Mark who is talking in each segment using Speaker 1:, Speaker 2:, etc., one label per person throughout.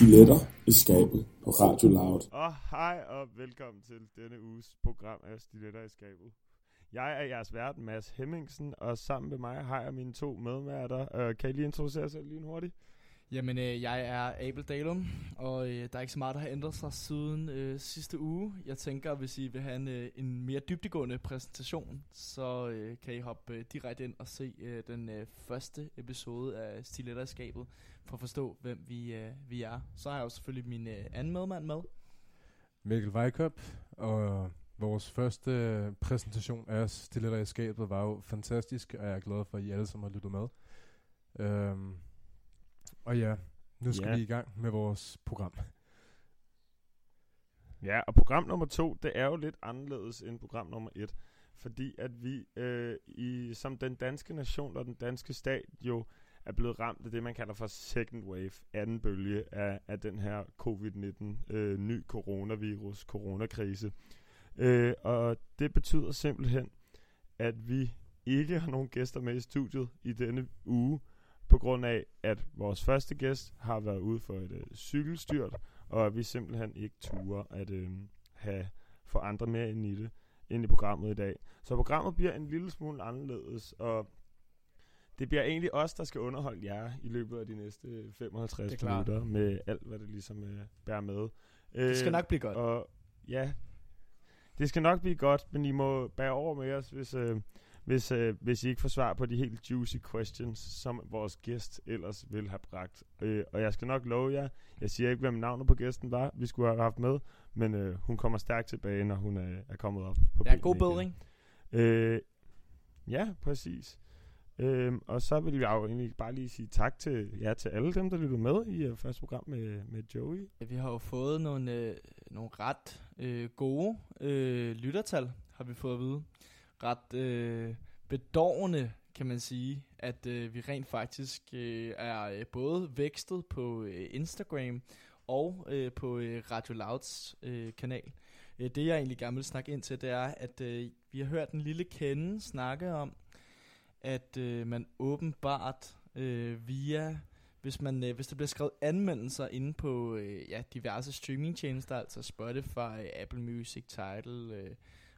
Speaker 1: Stiletter i skabet på Radio Loud.
Speaker 2: Og hej og velkommen til denne uges program af Stiletter i skabet. Jeg er jeres vært, Mads Hemmingsen, og sammen med mig har jeg mine to medværter. Uh, kan I lige introducere jer selv lige hurtigt?
Speaker 3: Jamen, øh, jeg er Abel Dalum, og øh, der er ikke så meget, der har ændret sig siden øh, sidste uge. Jeg tænker, hvis I vil have en, øh, en mere dybdegående præsentation, så øh, kan I hoppe øh, direkte ind og se øh, den øh, første episode af Stiletterskabet, for at forstå, hvem vi, øh, vi er. Så har jeg jo selvfølgelig min øh, anden medmand med.
Speaker 4: Mikkel Weikop, og vores første præsentation af Stiletter i skabet var jo fantastisk, og jeg er glad for, at I alle sammen har lyttet med. Øhm, og ja, nu skal
Speaker 2: Ja.
Speaker 4: vi i gang med vores program.
Speaker 2: Ja, og program nummer to, det er jo lidt anderledes end program nummer et. Fordi at vi øh, i, som den danske nation og den danske stat jo er blevet ramt af det, man kalder for second wave, anden bølge af, af den her covid-19, øh, ny coronavirus, coronakrise. Øh, og det betyder simpelthen, at vi ikke har nogen gæster med i studiet i denne uge, på grund af, at vores første gæst har været ude for et øh, cykelstyrt, og at vi simpelthen ikke turer at øh, have få andre med ind i det, ind i programmet i dag. Så programmet bliver en lille smule anderledes, og det bliver egentlig os, der skal underholde jer i løbet af de næste 55
Speaker 3: Det er klart.
Speaker 2: minutter med alt, hvad det ligesom øh, bærer med. Øh,
Speaker 3: Det skal nok blive godt.
Speaker 2: Og ja, det skal nok blive godt, men I må bære over med os, hvis, øh, hvis, øh, hvis I ikke får svar på de helt juicy questions, som vores gæst ellers vil have bragt. Øh, og jeg skal nok love jer, jeg siger ikke, hvem navnet på gæsten var, vi skulle have haft med, men øh, hun kommer stærkt tilbage, når hun er, er kommet op på
Speaker 3: Ja, god bedring.
Speaker 2: Øh, ja, præcis. Øhm, og så vil jeg jo egentlig bare lige sige tak til, ja, til alle dem, der lyttede med i uh, første program med, med Joey.
Speaker 3: Vi har jo fået nogle, øh, nogle ret øh, gode øh, lyttertal, har vi fået at vide. Ret øh, bedårende, kan man sige, at øh, vi rent faktisk øh, er øh, både vækstet på øh, Instagram og øh, på øh, Radio Louds øh, kanal. Øh, det jeg egentlig gerne vil snakke ind til, det er, at øh, vi har hørt en lille kende snakke om, at øh, man åbenbart øh, via hvis, man, øh, hvis der bliver skrevet anmeldelser inde på øh, ja, diverse streamingtjenester, altså Spotify, Apple Music, Tidal, øh,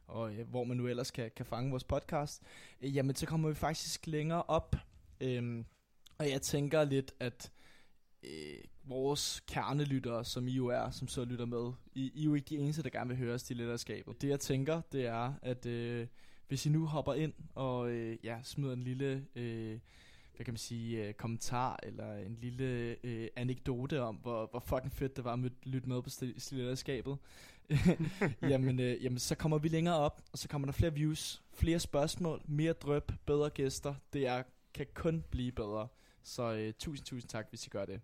Speaker 3: og øh, hvor man nu ellers kan, kan fange vores podcast, øh, jamen så kommer vi faktisk længere op. Øh, og jeg tænker lidt, at øh, vores kernelyttere, som I jo er, som så lytter med, I, I er jo ikke de eneste, der gerne vil høre os til letterskabet. Det jeg tænker, det er, at øh, hvis I nu hopper ind og øh, ja, smider en lille... Øh, hvad kan man sige, øh, kommentar eller en lille øh, anekdote om, hvor, hvor fucking fedt det var at lytte med på stil- stiletterskabet, jamen, øh, jamen, så kommer vi længere op, og så kommer der flere views, flere spørgsmål, mere drøb, bedre gæster. Det er, kan kun blive bedre. Så øh, tusind, tusind tak, hvis I gør det.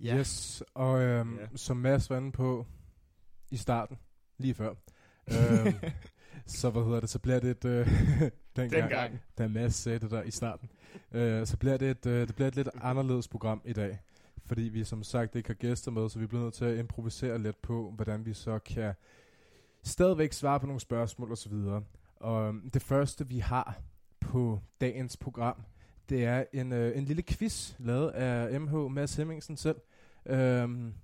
Speaker 4: Ja. Yes, og øhm,
Speaker 2: Ja.
Speaker 4: som Mads var inde på i starten, lige før, øhm, så hvad hedder det, så bliver det et, øh, dengang,
Speaker 2: Dengang.
Speaker 4: da Mads sagde det der i starten, øh, så bliver det et, øh, det bliver et lidt anderledes program i dag, fordi vi som sagt ikke har gæster med, så vi bliver nødt til at improvisere lidt på, hvordan vi så kan stadigvæk svare på nogle spørgsmål osv. Og øhm, det første vi har på dagens program, det er en, øh, en lille quiz lavet af MH Mads Hemmingsen selv. Øhm,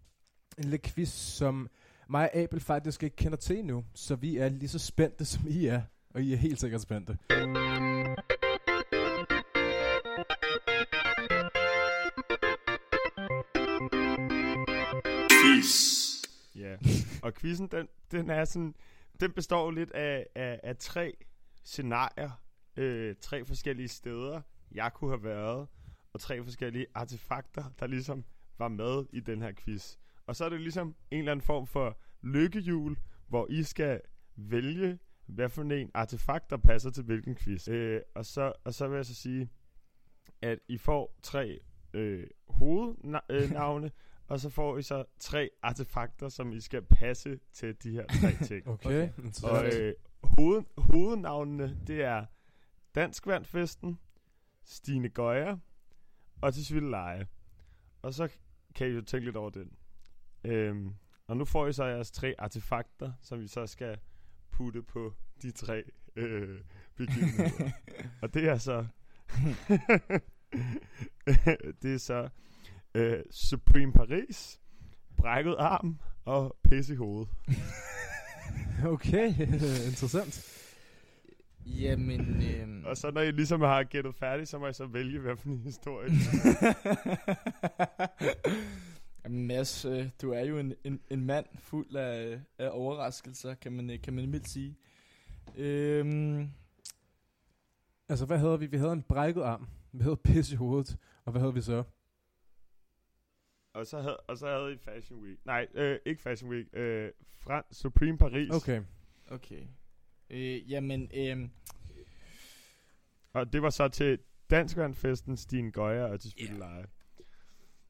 Speaker 4: en lille quiz, som mig og Abel faktisk ikke kender til endnu, så vi er lige så spændte, som I er. Og I er helt sikkert spændte.
Speaker 2: Ja, og quizzen, den, den er sådan, den består lidt af, af, af tre scenarier, øh, tre forskellige steder, jeg kunne have været, og tre forskellige artefakter, der ligesom var med i den her quiz. Og så er det ligesom en eller anden form for lykkehjul, hvor I skal vælge, hvad for en artefakt, der passer til hvilken quiz. Øh, og, så, og så vil jeg så sige, at I får tre øh, hovednavne, og så får I så tre artefakter, som I skal passe til de her tre ting.
Speaker 4: Okay.
Speaker 2: Og øh, hoved, hovednavnene, det er Danskvandfesten, Stine Gøjer og Tisvilde Leje. Og så kan I jo tænke lidt over den. Øhm, og nu får I så jeres tre artefakter, som vi så skal putte på de tre øh, begivenheder. og det er så... det er så øh, Supreme Paris, brækket arm og pisse i hovedet.
Speaker 4: Okay, interessant.
Speaker 3: Jamen, øhm...
Speaker 2: Og så når I ligesom har gættet færdigt, så må I så vælge, hvad for en historie.
Speaker 3: Jamen, Mads, øh, du er jo en, en, en mand fuld af, af overraskelser, kan man, øh, kan man mildt sige. Øhm,
Speaker 4: Altså, hvad havde vi? Vi havde en brækket arm. Vi havde pis i hovedet. Og hvad havde vi så?
Speaker 2: og, så havde, og så havde I Fashion Week. Nej, øh, ikke Fashion Week. Øh, Fran Supreme Paris.
Speaker 4: Okay.
Speaker 3: okay. Øh, jamen, øhm,
Speaker 2: Og det var så til Danskvandfesten, Stine Gøjer og til Spille
Speaker 3: Ja.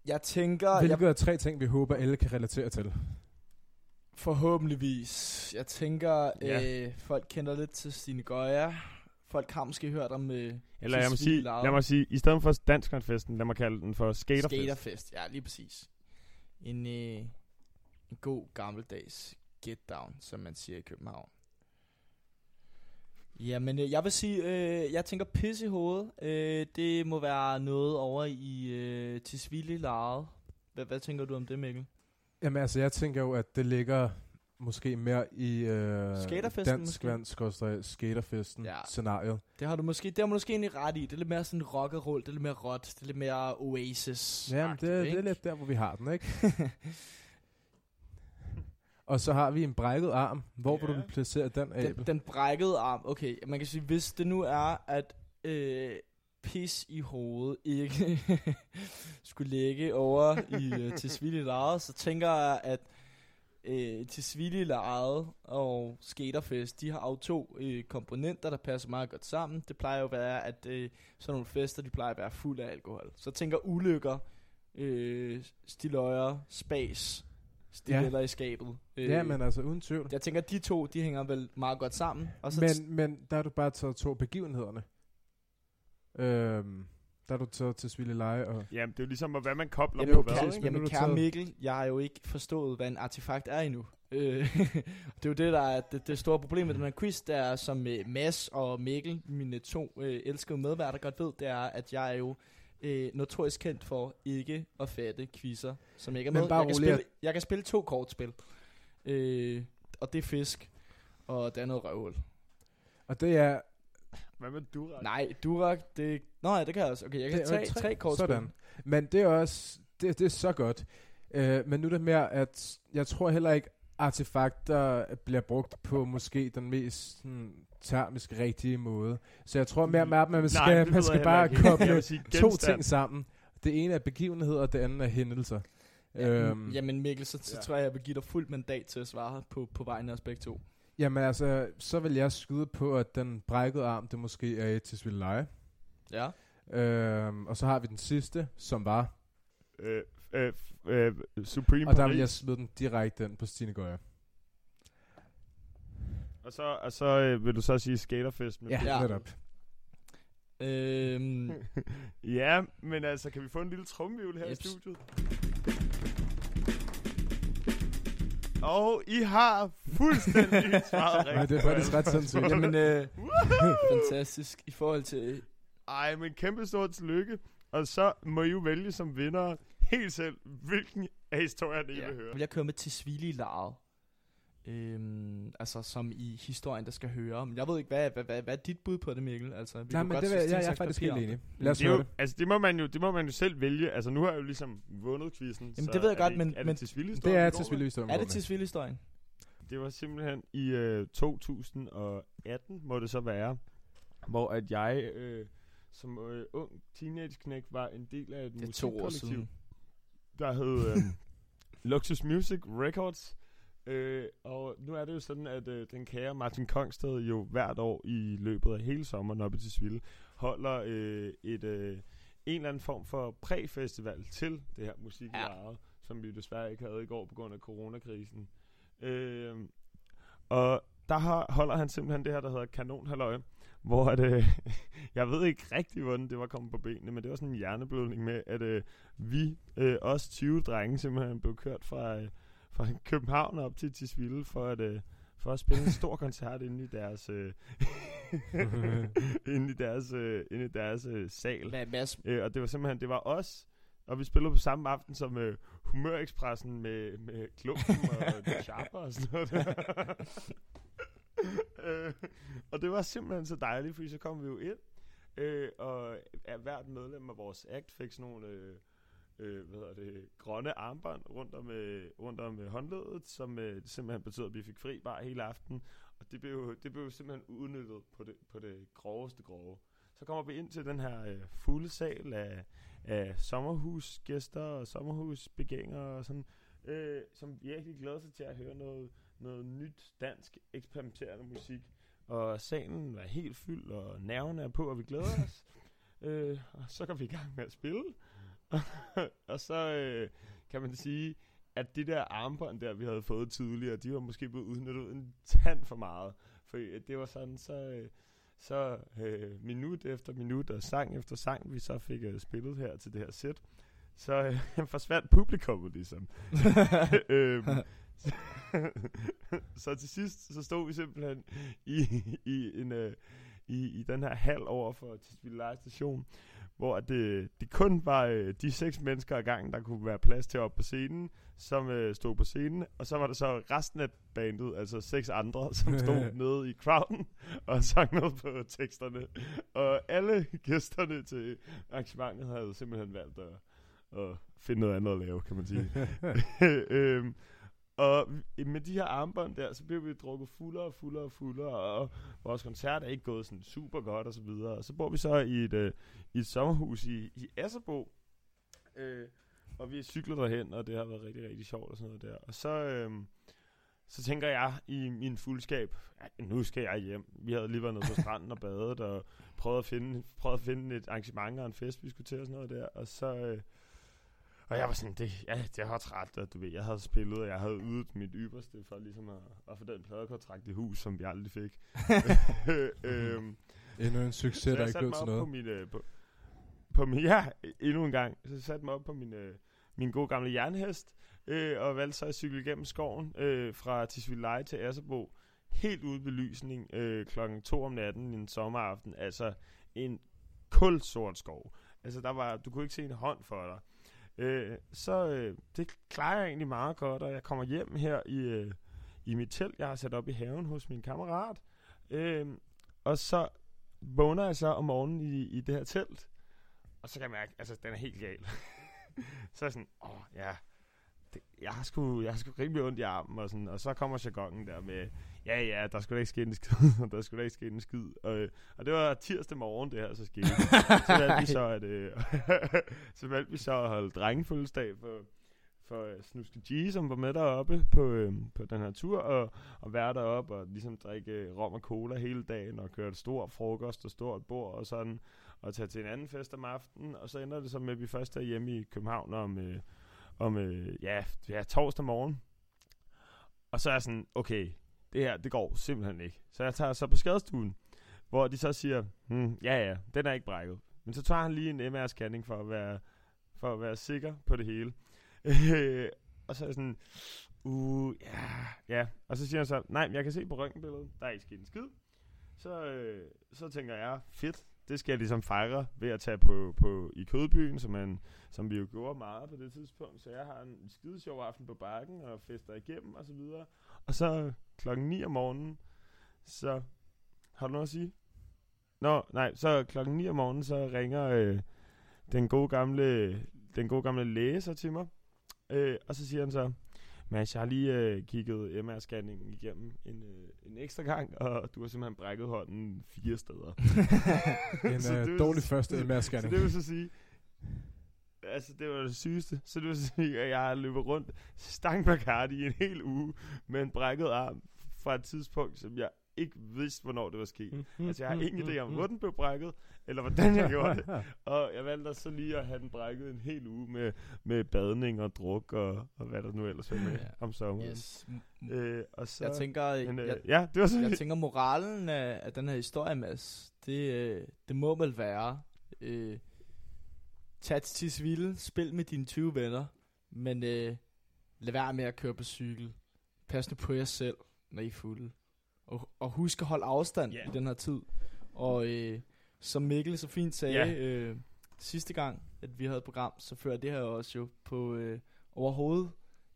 Speaker 3: Jeg tænker... Jeg,
Speaker 4: Hvilket er tre ting, vi håber, alle kan relatere til.
Speaker 3: forhåbentligvis. Jeg tænker,
Speaker 2: Ja.
Speaker 3: øh, folk kender lidt til Stine Gøjer. Folk har måske hørt om øh,
Speaker 2: Eller jeg må, sige, lad mig sige, i stedet for Danskvandfesten, lad mig kalde den for Skaterfest.
Speaker 3: Skaterfest. Ja, lige præcis. En, øh, en god gammeldags get down, som man siger i København. Jamen, øh, jeg vil sige, øh, jeg tænker pis i hovedet. Øh, det må være noget over i øh, Tisvilde Laret. Hvad, hvad tænker du om det, Mikkel?
Speaker 4: Jamen altså, jeg tænker jo, at det ligger måske mere i øh,
Speaker 3: Skaterfesten
Speaker 4: dansk vand, skaterfesten
Speaker 3: Ja.
Speaker 4: scenariet.
Speaker 3: Det har du måske, det har du måske egentlig ret i. Det er lidt mere sådan rock and roll, det er lidt mere råt, det er lidt mere Oasis.
Speaker 4: Ja, men det, det er lidt der, hvor vi har den, ikke? Og så har vi en brækket arm. Hvor ja. vil du placere den,
Speaker 3: den,
Speaker 4: Abel?
Speaker 3: den brækkede arm, okay, man kan sige, hvis det nu er, at øh, pis i hovedet ikke skulle ligge over i øh, Lejet, så tænker jeg, at øh, Tisvilde Lejet og Skaterfest, de har jo to øh, komponenter, der passer meget godt sammen. Det plejer jo at være, at øh, sådan nogle fester, de plejer at være fuld af alkohol. Så tænker ulykker, øh, stiløjer, spas, stiletter ja. i skabet. Øh,
Speaker 4: Ja, men altså uden tvivl.
Speaker 3: jeg tænker, at de to, de hænger vel meget godt sammen. Og så
Speaker 4: Men, men der har du bare taget to begivenhederne. Øhm, der har du taget til Sville Leje og...
Speaker 2: Jamen, det er jo ligesom, hvad man kobler
Speaker 3: Jamen,
Speaker 2: på
Speaker 3: kære,
Speaker 2: hvad, ikke?
Speaker 3: jamen
Speaker 4: er
Speaker 3: kære
Speaker 4: taget-
Speaker 3: Mikkel, jeg har jo ikke forstået, hvad en artefakt er endnu. Øh, det er jo det, der er det, det store problem med den her quiz, det er, som øh, Mads og Mikkel, mine to øh, elskede medværter, godt ved, det er, at jeg er jo øh, notorisk kendt for ikke at fatte quizzer, som ikke er
Speaker 4: Men
Speaker 3: med.
Speaker 4: bare
Speaker 3: Jeg kan,
Speaker 4: rolig,
Speaker 3: spille, jeg kan spille to kortspil, øh, og det er fisk, og det er noget røvhul.
Speaker 4: Og det er...
Speaker 2: Hvad med du, Rak?
Speaker 3: Nej, Durak, det... Nå ja, det kan jeg også. Okay, jeg kan
Speaker 4: det
Speaker 3: tage tre kortspil.
Speaker 4: Sådan. Men det er også... Det, det er så godt. Øh, men nu er det mere, at jeg tror heller ikke, artefakter bliver brugt på måske den mest sådan, termisk rigtige måde. Så jeg tror mere, mere at man
Speaker 2: Nej,
Speaker 4: skal,
Speaker 2: det
Speaker 4: man skal bare koble
Speaker 2: vil sige
Speaker 4: to ting sammen. Det ene er begivenheder, og det andet er hændelser.
Speaker 3: Ja,
Speaker 4: Øhm,
Speaker 3: Jamen Mikkel, så, så
Speaker 2: ja.
Speaker 3: tror jeg, jeg vil give dig fuldt mandat til at svare på, på vegne af os begge to.
Speaker 4: Jamen altså, så vil jeg skyde på, at den brækkede arm, det måske er til Svilleje.
Speaker 3: Ja.
Speaker 4: Øhm, og så har vi den sidste, som var...
Speaker 2: Øh, øh, øh, Supreme
Speaker 4: Og der vil
Speaker 2: Paris.
Speaker 4: jeg smide den direkte ind på Stine Gøjer.
Speaker 2: Og så, og så øh, vil du så sige Skaterfest med
Speaker 4: Ja,
Speaker 3: Ja.
Speaker 4: netop.
Speaker 3: Øhm,
Speaker 2: ja, men altså, kan vi få en lille trumvivl her
Speaker 3: Jeps.
Speaker 2: i studiet? Og I har fuldstændig svaret rigtigt.
Speaker 4: Nej, det er faktisk ret sindssygt.
Speaker 3: jamen, øh, fantastisk. I forhold til...
Speaker 2: Ej, men kæmpe stort tillykke. Og så må I jo vælge som vinder helt selv, hvilken af historierne I
Speaker 3: Ja,
Speaker 2: vil høre.
Speaker 3: vil jeg køre med til Svili Laret. Øhm, altså som i historien, der skal høre. Men jeg ved ikke, hvad, hvad, hvad, hvad er dit bud på det, Mikkel? Altså, vi
Speaker 4: Nej, men
Speaker 3: godt
Speaker 4: det vil, jeg, jeg er faktisk helt enig.
Speaker 3: det.
Speaker 4: Lad os
Speaker 2: det,
Speaker 4: høre
Speaker 2: jo,
Speaker 4: det.
Speaker 2: altså, det må, man jo, det må man jo selv vælge. Altså, nu har jeg jo ligesom vundet quizzen.
Speaker 3: Jamen, det ved jeg godt,
Speaker 2: det,
Speaker 3: men-
Speaker 2: Er
Speaker 3: men-
Speaker 2: det til Sville
Speaker 4: Det er til Svillehistorien.
Speaker 3: Er det til Svili historien?
Speaker 2: Det var simpelthen i øh, 2018, må det så være, hvor at jeg øh, som øh, ung teenage-knæk var en del af et musikkollektiv, der hed øh, Luxus Music Records. Øh, og nu er det jo sådan, at øh, den kære Martin Kongsted jo hvert år i løbet af hele sommeren oppe til Sville holder øh, et, øh, en eller anden form for præfestival til det her musik
Speaker 3: Ja.
Speaker 2: som vi desværre ikke havde i går på grund af coronakrisen. Øh, og der har, holder han simpelthen det her, der hedder Kanon Halløj, hvor at, øh, jeg ved ikke rigtig, hvordan det var kommet på benene, men det var sådan en hjerneblødning med, at øh, vi, øh, os 20 drenge, simpelthen blev kørt fra, øh, fra København op til Tisvilde for at, øh, for at spille en stor koncert inde i deres, øh, inde i deres, øh, inde i deres øh, sal.
Speaker 3: Hvad, Mads,
Speaker 2: Øh, og det var simpelthen, det var os, og vi spillede på samme aften som øh, Humørekspressen med, med Klumpen og The Sharper og sådan noget der. øh, og det var simpelthen så dejligt, fordi så kom vi jo ind, øh, og hvert medlem af vores act fik sådan nogle øh, øh, hvad hedder det, grønne armbånd rundt om, øh, rundt om øh, håndledet, som øh, simpelthen betød, at vi fik fri bare hele aften. Og det blev, det blev simpelthen udnyttet på det, på det groveste grove. Så kommer vi ind til den her øh, fulde sal af, af sommerhusgæster og sommerhusbegængere og sådan, øh, som virkelig glæder sig til at høre noget, noget nyt dansk eksperimenterende musik. Og salen var helt fyldt, og nerverne er på, og vi glæder os. øh, og så går vi i gang med at spille. og så øh, kan man sige, at de der armbånd der, vi havde fået tidligere, de var måske blevet udnyttet en tand for meget. For det var sådan, så, øh, så øh, minut efter minut og sang efter sang, vi så fik øh, spillet her til det her sæt, så øh, forsvandt publikummet ligesom. øhm, så, så til sidst, så stod vi simpelthen i, i, en, øh, i, i den her hal over for Tisvilde Station, hvor det, det kun var øh, de seks mennesker ad gangen, der kunne være plads til op på scenen, som øh, stod på scenen, og så var der så resten af bandet, altså seks andre, som stod nede i crowden og sang noget på teksterne. Og alle gæsterne til arrangementet havde simpelthen valgt at, at finde noget andet at lave, kan man sige. øhm, og med de her armbånd der, så blev vi drukket fuldere og fuldere og fuldere, og vores koncert er ikke gået sådan super godt og så videre. Og så bor vi så i et, øh, i et sommerhus i, i Asserbo, øh, og vi cykler derhen, og det har været rigtig, rigtig sjovt og sådan noget der. Og så, øh, så tænker jeg i min fuldskab, ja, nu skal jeg hjem. Vi havde lige været nede på stranden og badet, og prøvet at finde, prøvet at finde et arrangement og en fest, vi skulle til og sådan noget der. Og så... Øh, og jeg var sådan, det, ja, det var træt, og du ved, jeg havde spillet, og jeg havde ydet mit ypperste for ligesom at, at få den pladekontrakt i hus, som vi aldrig fik. øhm,
Speaker 4: Endnu en succes, der ikke blev til
Speaker 2: op på
Speaker 4: noget.
Speaker 2: min, øh, på, på min, ja, endnu en gang, så satte mig op på min, øh, min gode gamle jernhest, øh, og valgte så at cykle igennem skoven øh, fra Tisvildeleje til Asserbo, helt ude ved lysning øh, klokken 2 om natten en sommeraften, altså en kulsort skov. Altså der var, du kunne ikke se en hånd for dig. Øh, så øh, det klarer jeg egentlig meget godt, og jeg kommer hjem her i, øh, i mit telt, jeg har sat op i haven hos min kammerat. Øh, og så vågner jeg så om morgenen i, i det her telt, og så kan jeg mærke, altså den er helt gal. så er jeg sådan, åh ja, det, jeg har sgu, jeg har sgu rimelig ondt i armen, og, sådan, og så kommer jargonen der med, ja ja, der skulle da ikke ske en skid, der skulle da ikke ske en skid. Og, og det var tirsdag morgen, det her så skete. så valgte vi så, at, øh, så valgte vi så at holde drengefødselsdag for, for øh, Snuske G, som var med deroppe på, øh, på den her tur, og, og være deroppe og ligesom drikke rom og cola hele dagen, og køre et stort frokost og stort bord og sådan, og tage til en anden fest om aftenen, og så ender det så med, at vi først er hjemme i København om, øh, om øh, ja, ja, torsdag morgen. Og så er jeg sådan, okay, det her, det går simpelthen ikke. Så jeg tager så på skadestuen, hvor de så siger, hmm, ja ja, den er ikke brækket. Men så tager han lige en MR-scanning for at være, for at være sikker på det hele. og så er jeg sådan, uh, ja, ja. Og så siger han så, nej, men jeg kan se på røntgenbilledet, der er ikke sket en skid. Så, øh, så tænker jeg, fedt, det skal jeg ligesom fejre ved at tage på, på i Kødbyen, som, man, som vi jo gjorde meget på det tidspunkt. Så jeg har en skide sjov aften på bakken og fester igennem og så videre. Og så klokken 9 om morgenen, så har du noget at sige? Nå, nej, så klokken 9 om morgenen, så ringer øh, den gode gamle den gode gamle læge så til mig. Øh, og så siger han så, Mads, jeg har lige øh, kigget MR-scanningen igennem en, øh, en ekstra gang, og du har simpelthen brækket hånden fire steder.
Speaker 4: En
Speaker 2: Så vil
Speaker 4: dårlig første
Speaker 2: Så
Speaker 4: MR-scanning.
Speaker 2: det vil så sige, altså det var det sygeste. Så det vil så sige, at jeg har løbet rundt stang i en hel uge med en brækket arm fra et tidspunkt, som jeg ikke vidst, hvornår det var sket.
Speaker 4: Mm,
Speaker 2: Altså, jeg har ingen idé om,
Speaker 4: mm.
Speaker 2: hvor den blev brækket, eller hvordan jeg gjorde det. Og jeg valgte så lige at have den brækket en hel uge med, med badning og druk og, og hvad der nu ellers er med om sommeren.
Speaker 3: Yes.
Speaker 2: Øh, og så,
Speaker 3: Jeg tænker,
Speaker 2: men, øh,
Speaker 3: jeg,
Speaker 2: ja, det var så
Speaker 3: jeg tænker moralen af, af den her historie, Mads, det, øh, det må vel være, øh, tag til Tisvilde, spil med dine 20 venner, men øh, lad være med at køre på cykel. Pas nu på jer selv, når I er fulde. Og, og husk at holde afstand
Speaker 2: Ja.
Speaker 3: i den her tid. Og øh, som Mikkel så fint sagde
Speaker 2: Ja.
Speaker 3: øh, sidste gang, at vi havde et program, så fører det her også jo på øh, overhovedet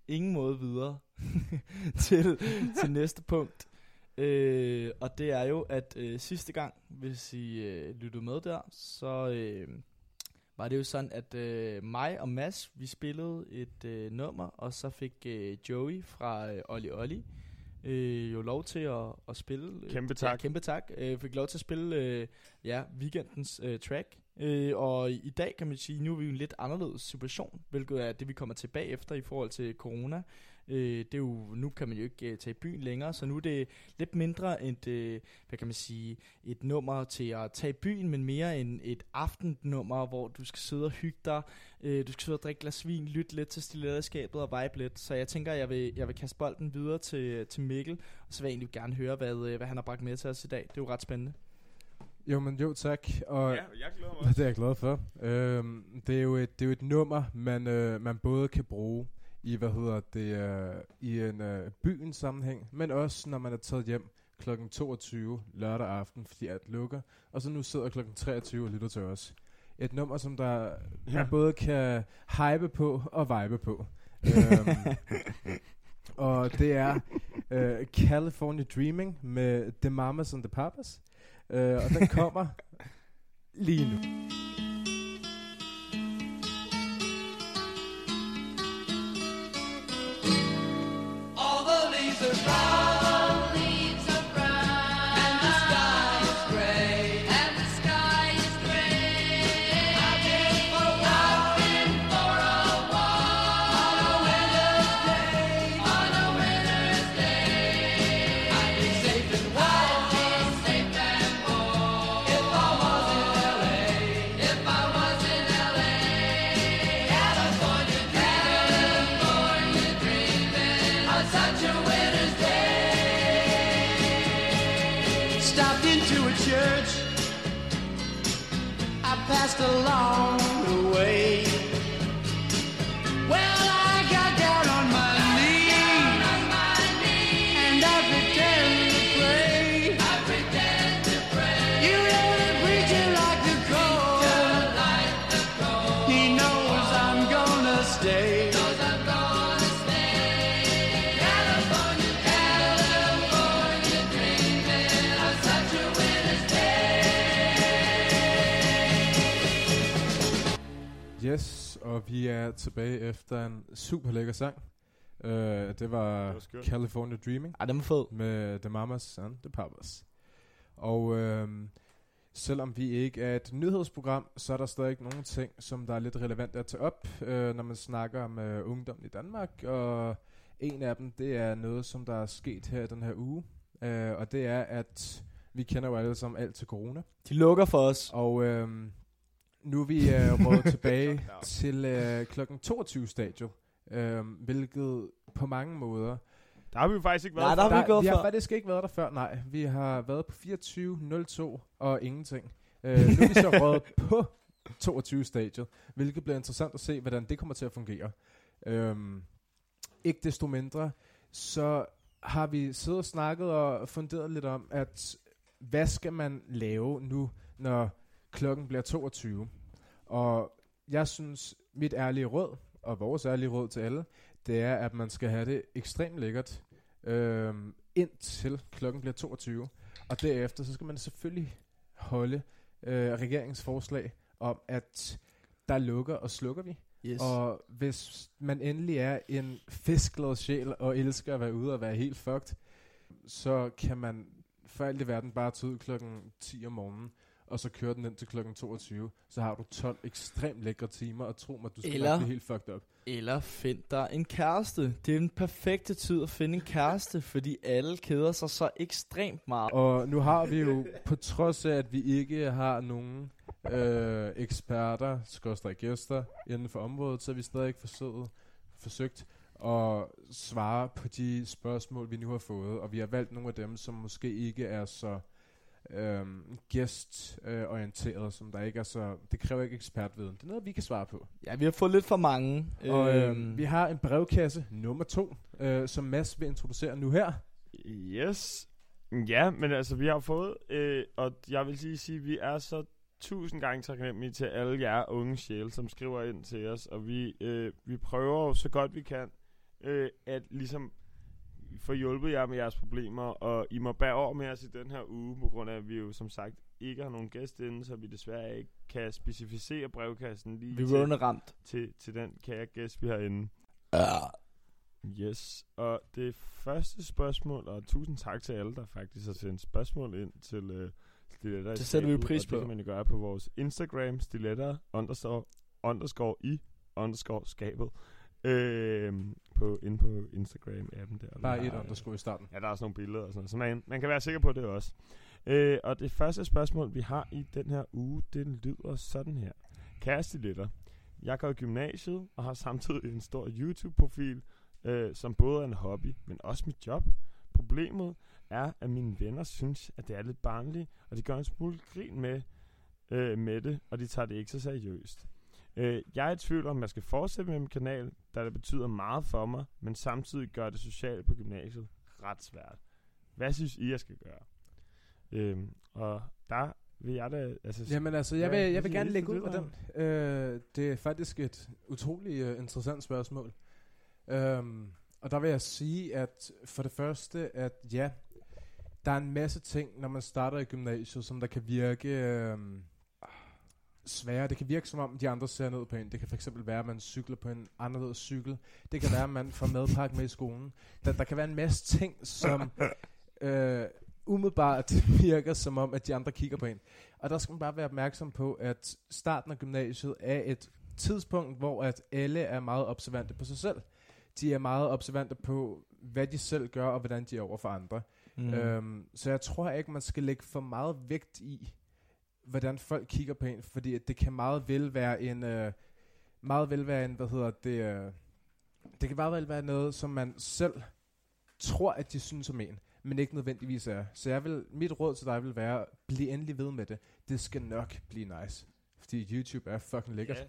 Speaker 3: ingen måde videre til, til næste punkt. Øh, og det er jo, at øh, sidste gang, hvis I øh, lyttede med der, så øh, var det jo sådan, at øh, mig og Mads, vi spillede et øh, nummer, og så fik øh, Joey fra øh, Olli Olli øh, jo lov til at, at spille. Øh,
Speaker 2: Kæmpe
Speaker 3: Ja,
Speaker 2: tak.
Speaker 3: kæmpe tak. Øh, fik lov til at spille øh, ja, weekendens øh, track. Øh, og i dag kan man sige, nu er vi jo en lidt anderledes situation, hvilket er det, vi kommer tilbage efter i forhold til corona. Øh, det er jo, nu kan man jo ikke øh, tage i byen længere, så nu er det lidt mindre et, øh, hvad kan man sige, et nummer til at tage i byen, men mere en, et aftennummer, hvor du skal sidde og hygge dig, øh, du skal sidde og drikke glas vin, lytte lidt til stiletterskabet og vibe lidt. Så jeg tænker, jeg vil, jeg vil kaste bolden videre til, til Mikkel, og så vil jeg egentlig gerne høre, hvad, øh, hvad han har bragt med til os i dag. Det er jo ret spændende.
Speaker 4: Jo, men jo, tak. Og
Speaker 2: Ja, jeg glæder mig
Speaker 4: det er jeg glad for. Øhm, det, er jo et, det er jo et nummer, man, øh, man både kan bruge i, hvad hedder det, øh, i en øh, byens sammenhæng, men også når man er taget hjem kl. 22 lørdag aften, fordi alt lukker, og så nu sidder kl. 23 og lytter til os. Et nummer, som der
Speaker 2: Ja.
Speaker 4: man både kan hype på og vibe på. øhm, og det er øh, California Dreaming med The Mamas and the Papas. Øh, og den kommer lige nu.
Speaker 5: The
Speaker 4: tilbage efter en super lækker sang. Uh, det var,
Speaker 2: Det var.
Speaker 4: California Dreaming
Speaker 3: Ej, den var fed.
Speaker 4: med The Mamas and the Papas. Og øhm, selvom vi ikke er et nyhedsprogram, så er der stadig nogle ting, som der er lidt relevant at tage op, øh, når man snakker om øh, ungdom i Danmark. Og en af dem, det er noget, som der er sket her i den her uge. Øh, og det er, at vi kender jo alle sammen alt til corona.
Speaker 3: De lukker for os.
Speaker 4: Og øhm, nu er vi øh, rådet tilbage til øh, klokken 22 stadion, øh, hvilket på mange måder
Speaker 2: Der har vi jo faktisk ikke været
Speaker 3: Nej, der har vi ikke været
Speaker 4: vi har
Speaker 3: før.
Speaker 4: faktisk ikke været der før, nej. Vi har været på 24.02 og ingenting. Øh, nu er vi så rådet på 22 stadion, hvilket bliver interessant at se, hvordan det kommer til at fungere. Øhm, ikke desto mindre, så har vi siddet og snakket og funderet lidt om, at hvad skal man lave nu, når klokken bliver 22? Og jeg synes, mit ærlige råd, og vores ærlige råd til alle, det er, at man skal have det ekstremt lækkert, øhm, indtil klokken bliver 22. Og derefter, så skal man selvfølgelig holde øh, regeringens forslag om, at der lukker og slukker vi.
Speaker 3: Yes.
Speaker 4: Og hvis man endelig er en fiskglad sjæl og elsker at være ude og være helt fucked, så kan man for alt i verden bare tage ud klokken 10 om morgenen og så kører den ind til klokken 22, så har du 12 ekstremt lækre timer, og tro mig, du skal
Speaker 3: Eller-
Speaker 4: nok blive helt fucked up.
Speaker 3: Eller find dig en kæreste. Det er den perfekte tid at finde en kæreste, fordi alle keder sig så ekstremt meget.
Speaker 4: Og nu har vi jo, på trods af, at vi ikke har nogen øh, eksperter, skorstræk gæster inden for området, så har vi stadig forsøgt, forsøgt at svare på de spørgsmål, vi nu har fået. Og vi har valgt nogle af dem, som måske ikke er så øhm, gæstorienteret, som der ikke er så... Det kræver ikke ekspertviden. Det er noget, vi kan svare på.
Speaker 3: Ja, vi har fået lidt for mange.
Speaker 4: Og
Speaker 3: Øhm,
Speaker 4: øh, vi har en brevkasse nummer to, øh, som Mads vil introducere nu her.
Speaker 2: Yes. Ja, men altså, vi har fået, øh, og jeg vil sige, sige, vi er så tusind gange taknemmelige til alle jer unge sjæle, som skriver ind til os, og vi, øh, vi prøver jo så godt vi kan, øh, at ligesom få hjulpet jer med jeres problemer, og I må bære over med os i den her uge, på grund af, at vi jo som sagt ikke har nogen gæst inde, så vi desværre ikke kan specificere brevkassen lige
Speaker 3: vi
Speaker 2: til,
Speaker 3: ramt.
Speaker 2: til, til den kære gæst, vi har inde. Yes, og det første spørgsmål, og tusind tak til alle, der faktisk har sendt spørgsmål ind til øh, Stiletter
Speaker 3: Det sætter vi pris på.
Speaker 2: det kan man jo gøre på vores Instagram, stiletter underscore, underscore i underscore skabet, øh, på, inde på Instagram-appen der.
Speaker 4: Bare
Speaker 2: vi
Speaker 4: et underskud i starten.
Speaker 2: Ja, der er også nogle billeder og sådan noget, så man, man kan være sikker på det også. Øh, og det første spørgsmål, vi har i den her uge, det lyder sådan her. Kære stiletter, jeg går i gymnasiet og har samtidig en stor YouTube-profil, øh, som både er en hobby, men også mit job. Problemet er, at mine venner synes, at det er lidt barnligt, og de gør en smule grin med, øh, med det, og de tager det ikke så seriøst. Øh, jeg er i tvivl om, jeg skal fortsætte med min kanal, da det betyder meget for mig, men samtidig gør det sociale på gymnasiet ret svært. Hvad synes I, jeg skal gøre? Øhm, og der vil jeg da... Altså,
Speaker 4: Jamen altså, jeg vil, jeg
Speaker 2: hvad
Speaker 4: vil gerne lægge ud med den. Øh, det er faktisk et utroligt uh, interessant spørgsmål. Um, og der vil jeg sige, at for det første, at ja, der er en masse ting, når man starter i gymnasiet, som der kan virke um, svære. Det kan virke som om, de andre ser ned på en. Det kan fx være, at man cykler på en anderledes cykel. Det kan være, at man får madpakke med i skolen. Der, der kan være en masse ting, som øh, umiddelbart virker som om, at de andre kigger på en. Og der skal man bare være opmærksom på, at starten af gymnasiet er et tidspunkt, hvor at alle er meget observante på sig selv. De er meget observante på, hvad de selv gør, og hvordan de er over for andre.
Speaker 3: Mm.
Speaker 4: Mm. Øhm, så jeg tror ikke, man skal lægge for meget vægt i, hvordan folk kigger på en, fordi at det kan meget vel være en, øh, meget vel være en, hvad hedder det, øh, det kan meget vel være noget, som man selv tror, at de synes om en, men ikke nødvendigvis er. Så jeg vil, mit råd til dig vil være, bliv endelig ved med det. Det skal nok blive nice. Fordi YouTube er fucking lækkert.
Speaker 2: Ja.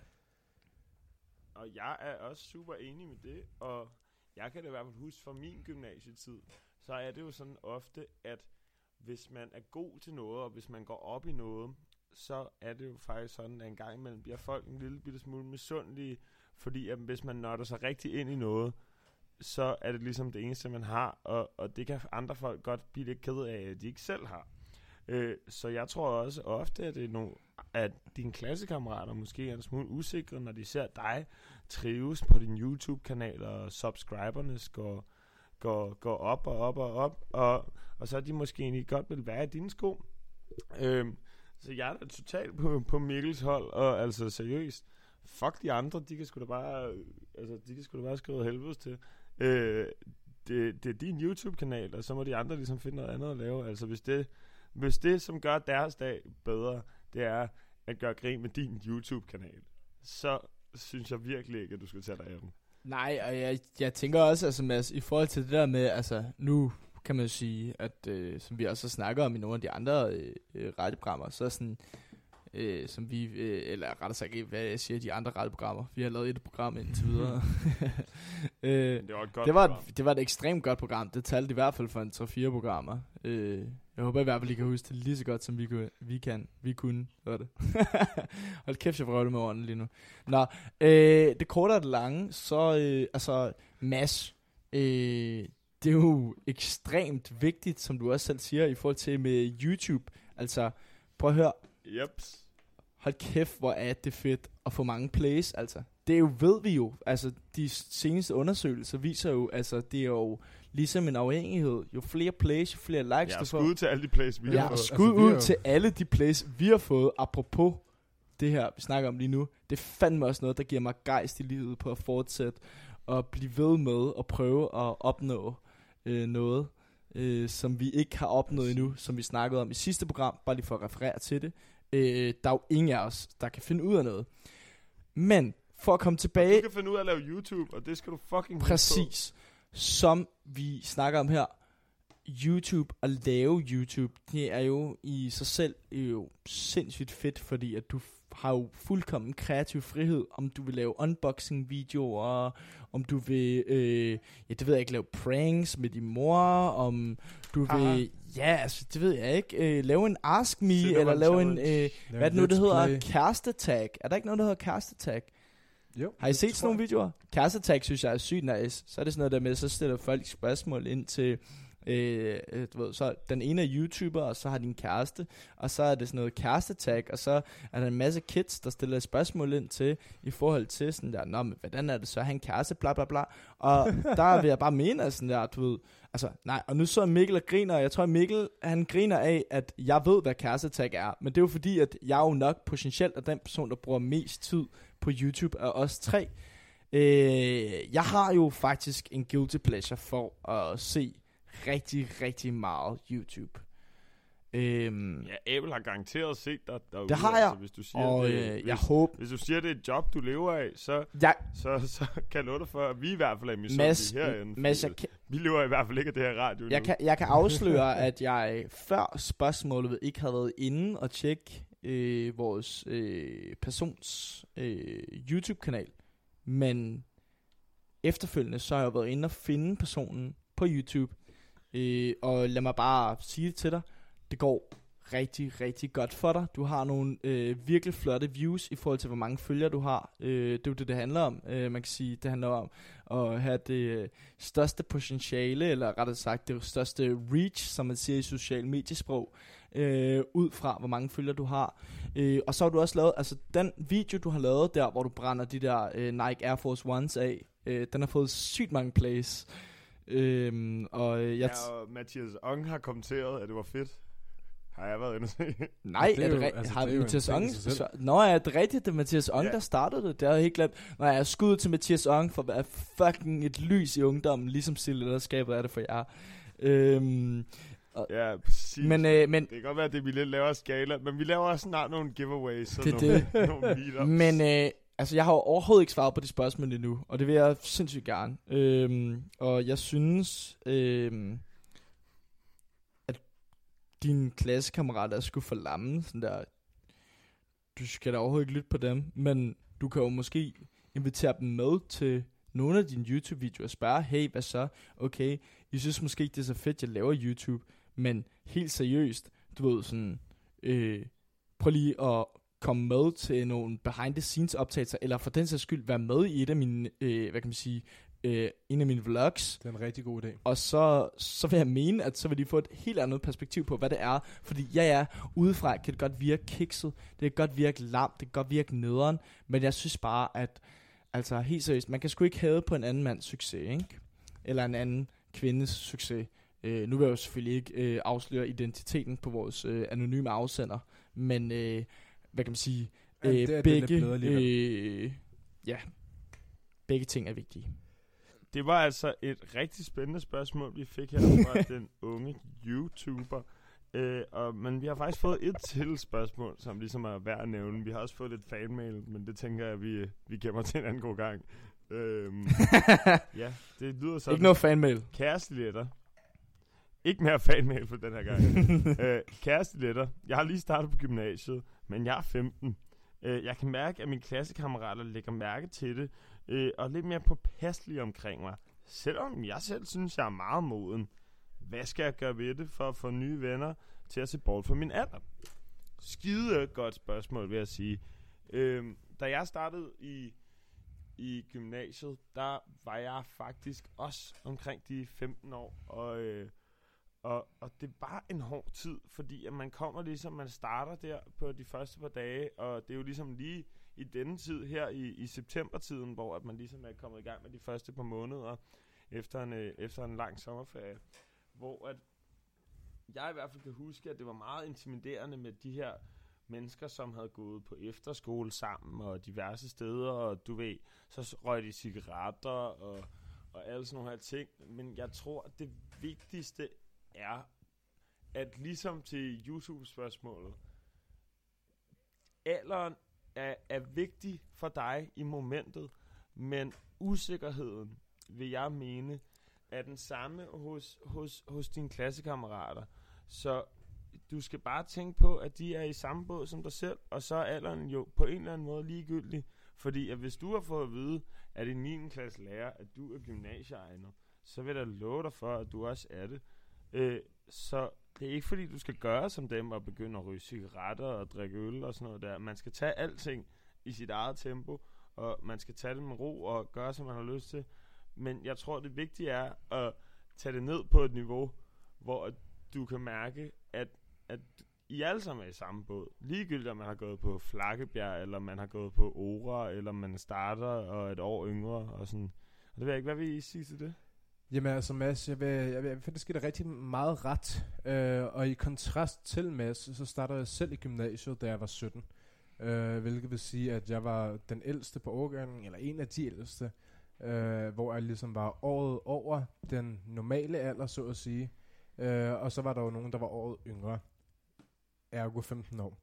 Speaker 2: Og jeg er også super enig med det, og jeg kan da i hvert fald huske fra min gymnasietid, så er det jo sådan ofte, at hvis man er god til noget, og hvis man går op i noget, så er det jo faktisk sådan, at en gang imellem bliver folk en lille bitte smule misundelige, fordi at hvis man nørder sig rigtig ind i noget, så er det ligesom det eneste, man har, og, og det kan andre folk godt blive lidt ked af, at de ikke selv har. Øh, så jeg tror også ofte, at, det er nogle, at dine klassekammerater måske er en smule usikre, når de ser dig trives på din YouTube-kanal, og subscriberne går, går, går op og op og op, og, og så er de måske egentlig godt vil være i dine sko. Øh, så jeg er da totalt på, på Mikkels hold, og altså seriøst, fuck de andre, de kan sgu da bare, altså de kan sgu da bare skrive helvedes til. Øh, det, det er din YouTube-kanal, og så må de andre ligesom finde noget andet at lave. Altså hvis det, hvis det som gør deres dag bedre, det er at gøre grin med din YouTube-kanal, så synes jeg virkelig ikke, at du skal tage dig af dem.
Speaker 3: Nej, og jeg, jeg tænker også, altså Mads, i forhold til det der med, altså nu kan man jo sige, at øh, som vi også snakker om i nogle af de andre øh, øh, radioprogrammer, så er sådan, øh, som vi, øh, eller rettere sagt hvad jeg siger, de andre radioprogrammer. Vi har lavet et program indtil videre. øh,
Speaker 2: Det var et godt
Speaker 3: det, var
Speaker 2: program.
Speaker 3: et, det var et ekstremt godt program. Det talte i hvert fald for en 3-4 programmer. Øh, jeg håber i hvert fald, I kan huske det lige så godt, som vi, kunne, vi kan. Vi kunne, var det. Hold kæft, jeg vrøvler med ordene lige nu. Nå, øh, det korte og det lange, så, øh, altså, Mads, øh, det er jo ekstremt vigtigt, som du også selv siger, i forhold til med YouTube. Altså, prøv at høre,
Speaker 2: Jeps.
Speaker 3: hold kæft, hvor er det fedt at få mange plays, altså. det er jo, ved vi jo, altså de seneste undersøgelser viser jo, altså det er jo ligesom en afhængighed. Jo flere plays, jo flere likes
Speaker 2: Ja,
Speaker 3: du får.
Speaker 2: skud til alle de plays, vi
Speaker 3: Ja,
Speaker 2: har
Speaker 3: og
Speaker 2: fået.
Speaker 3: skud
Speaker 4: Altså,
Speaker 3: ud
Speaker 4: jo-
Speaker 3: til alle de plays, vi har fået, apropos det her, vi snakker om lige nu. Det er fandme også noget, der giver mig gejst i livet på at fortsætte og blive ved med at prøve at opnå øh, noget, øh, som vi ikke har opnået endnu, som vi snakkede om i sidste program, bare lige for at referere til det. Øh, der er jo ingen af os, der kan finde ud af noget. Men for at komme tilbage...
Speaker 2: Du kan finde ud af at lave YouTube, og det skal du fucking.
Speaker 3: Præcis. Som vi snakker om her, YouTube og lave YouTube, det er jo i sig selv jo sindssygt fedt, fordi at du har jo fuldkommen kreativ frihed, om du vil lave unboxing videoer, om du vil, øh, ja det ved jeg ikke, lave pranks med din mor, om du
Speaker 2: Haha.
Speaker 3: vil, ja altså det ved jeg ikke, øh, lave en Ask Me,
Speaker 2: Cinnamon
Speaker 3: eller lave en, øh, hvad er det nu, det hedder,
Speaker 4: play.
Speaker 3: kærestetag. Er der ikke noget, der hedder kærestetag?
Speaker 4: Jo,
Speaker 3: Har I set sådan nogle videoer? Kærestetag synes jeg er sygt nice. Så er det sådan noget der med, så stiller folk spørgsmål ind til, øh, øh, du ved, så den ene er YouTuber, og så har din kæreste, og så er det sådan noget kærestetag, og så er der en masse kids, der stiller spørgsmål ind til, i forhold til sådan der, nå, men hvordan er det så en kæreste, bla bla bla. Og der vil jeg bare mene, at sådan der, du ved, altså, nej, og nu så Mikkel og griner, og jeg tror, Mikkel, han griner af, at jeg ved, hvad kærestetag er, men det er jo fordi, at jeg jo nok potentielt er den person, der bruger mest tid på YouTube af os tre. Øh, jeg har jo faktisk en guilty pleasure for at se rigtig, rigtig meget YouTube. Øhm,
Speaker 2: Ja, Abel har garanteret set dig derude.
Speaker 3: Det har jeg.
Speaker 2: Altså, hvis du siger,
Speaker 3: og
Speaker 2: det,
Speaker 3: øh,
Speaker 2: hvis,
Speaker 3: jeg håber...
Speaker 2: hvis du siger, det er et job, du lever af, så,
Speaker 3: Jeg,
Speaker 2: så, så kan jeg for, at vi i hvert fald er misundelige herinde.
Speaker 3: Mads, jeg, kan,
Speaker 2: Vi lever i hvert fald ikke af det her radio
Speaker 3: jeg,
Speaker 2: nu.
Speaker 3: kan, jeg kan afsløre, at jeg før spørgsmålet ikke havde været inde og tjekke øh, vores øh, persons øh, YouTube-kanal. Men efterfølgende, så har jeg været inde og finde personen på YouTube. Øh, og lad mig bare sige det til dig. Det går rigtig, rigtig godt for dig. Du har nogle øh, virkelig flotte views i forhold til, hvor mange følgere du har. Øh, det er jo det, det handler om. Øh, man kan sige, det handler om at have det øh, største potentiale, eller rettere sagt, det største reach, som man siger i social mediesprog, øh, ud fra, hvor mange følgere du har. Øh, og så har du også lavet, altså den video, du har lavet der, hvor du brænder de der øh, Nike Air Force Ones af, øh, den har fået sygt mange plays. Øh, og jeg...
Speaker 2: Ja, og Mathias Ong har kommenteret, at det var fedt. Har jeg været inde og se.
Speaker 3: Nej,
Speaker 4: det er
Speaker 3: er det,
Speaker 4: jo- altså,
Speaker 3: har
Speaker 4: det er
Speaker 3: Mathias Ong? Så, nå, er det rigtigt? Det er Mathias Ong,
Speaker 2: Ja.
Speaker 3: der startede det. Det har jeg helt glemt. Nå, jeg er skud til Mathias Ong for at være fucking et lys i ungdommen, ligesom stillederskabet er det for jer. Øhm,
Speaker 2: Ja, præcis.
Speaker 3: men, øh, men,
Speaker 2: Det kan godt være, at det er vi lidt lavere skala, men vi laver også snart nogle giveaways. Så
Speaker 3: Det er
Speaker 2: nogle, nogle meetups.
Speaker 3: men øh, altså, jeg har jo overhovedet ikke svaret på de spørgsmål endnu, og det vil jeg sindssygt gerne. Øhm, og jeg synes, øhm, at dine klassekammerater skulle få for lamme, sådan der. Du skal da overhovedet ikke lytte på dem, men du kan jo måske invitere dem med til nogle af dine YouTube-videoer og spørge, hey, hvad så? Okay, I synes måske ikke, det er så fedt, jeg laver YouTube, men helt seriøst, du ved sådan, øh, prøv lige at komme med til nogle behind-the-scenes optagelser, eller for den sags skyld være med i et af mine, øh, hvad kan man sige, øh, en af mine vlogs,
Speaker 4: Det er en rigtig god idé.
Speaker 3: og så, så vil jeg mene, at så vil de få et helt andet perspektiv på, hvad det er. Fordi ja, ja, udefra kan det godt virke kikset, det kan godt virke lam, det kan godt virke nederen, men jeg synes bare, at altså helt seriøst, man kan sgu ikke have på en anden mands succes, ikke? Eller en anden kvindes succes. Øh, nu vil jeg jo selvfølgelig ikke øh, afsløre identiteten på vores øh, anonyme afsender, men øh, hvad kan man sige,
Speaker 4: Ja,
Speaker 3: øh,
Speaker 4: det er- det er
Speaker 3: begge, øh, ja, begge ting er vigtige.
Speaker 2: Det var altså et rigtig spændende spørgsmål, vi fik her fra den unge YouTuber. Øh, og, men vi har faktisk fået et til spørgsmål, som ligesom er værd at nævne. Vi har også fået lidt fanmail, men det tænker jeg, vi, vi gemmer til en anden god gang. Øhm, ja, det lyder sådan.
Speaker 3: Ikke noget fanmail.
Speaker 2: Kæresteletter. Ikke mere fanmail for den her gang. øh, kæresteletter. Jeg har lige startet på gymnasiet, men jeg er 15. Øh, jeg kan mærke, at mine klassekammerater lægger mærke til det, øh, og er lidt mere påpasselige omkring mig. Selvom jeg selv synes, jeg er meget moden. Hvad skal jeg gøre ved det for at få nye venner til at se bold for min alder? Skide godt spørgsmål, vil jeg sige. Øh, da jeg startede i, i gymnasiet, der var jeg faktisk også omkring de 15 år, og, øh, og, og det var en hård tid, fordi at man kommer ligesom, man starter der på de første par dage, og det er jo ligesom lige i denne tid her i, i septembertiden, hvor at man ligesom er kommet i gang med de første par måneder efter en, øh, efter en lang sommerferie, hvor at jeg i hvert fald kan huske, at det var meget intimiderende med de her mennesker, som havde gået på efterskole sammen og diverse steder, og du ved, så røg de cigaretter og, og alle sådan nogle her ting. Men jeg tror, at det vigtigste er, at ligesom til YouTube-spørgsmålet, alderen er, er vigtig for dig i momentet, men usikkerheden, vil jeg mene, er den samme hos, hos, hos dine klassekammerater. Så du skal bare tænke på, at de er i samme båd som dig selv, og så er alderen jo på en eller anden måde ligegyldig. Fordi at hvis du har fået at vide, at i 9. klasse lærer, at du er gymnasieegnet, så vil der love dig for, at du også er det. Øh, så det er ikke fordi, du skal gøre som dem og begynde at ryge cigaretter og drikke øl og sådan noget der. Man skal tage alting i sit eget tempo, og man skal tage det med ro og gøre, som man har lyst til. Men jeg tror, det vigtige er at tage det ned på et niveau, hvor du kan mærke, at, at I alle sammen er i samme båd. Ligegyldigt om man har gået på Flakkebjerg, eller man har gået på Ora, eller man starter og er et år yngre. Og, sådan. og det ved jeg ikke, hvad vil I sige til det?
Speaker 4: Jamen altså Mads, jeg vil, jeg vil, jeg vil faktisk give dig rigtig meget ret. Øh, og i kontrast til Mads, så startede jeg selv i gymnasiet, da jeg var 17. Øh, hvilket vil sige, at jeg var den ældste på årgangen, eller en af de ældste. Øh, hvor jeg ligesom var året over den normale alder, så at sige. Øh, og så var der jo nogen, der var året yngre. Ergo 15 år.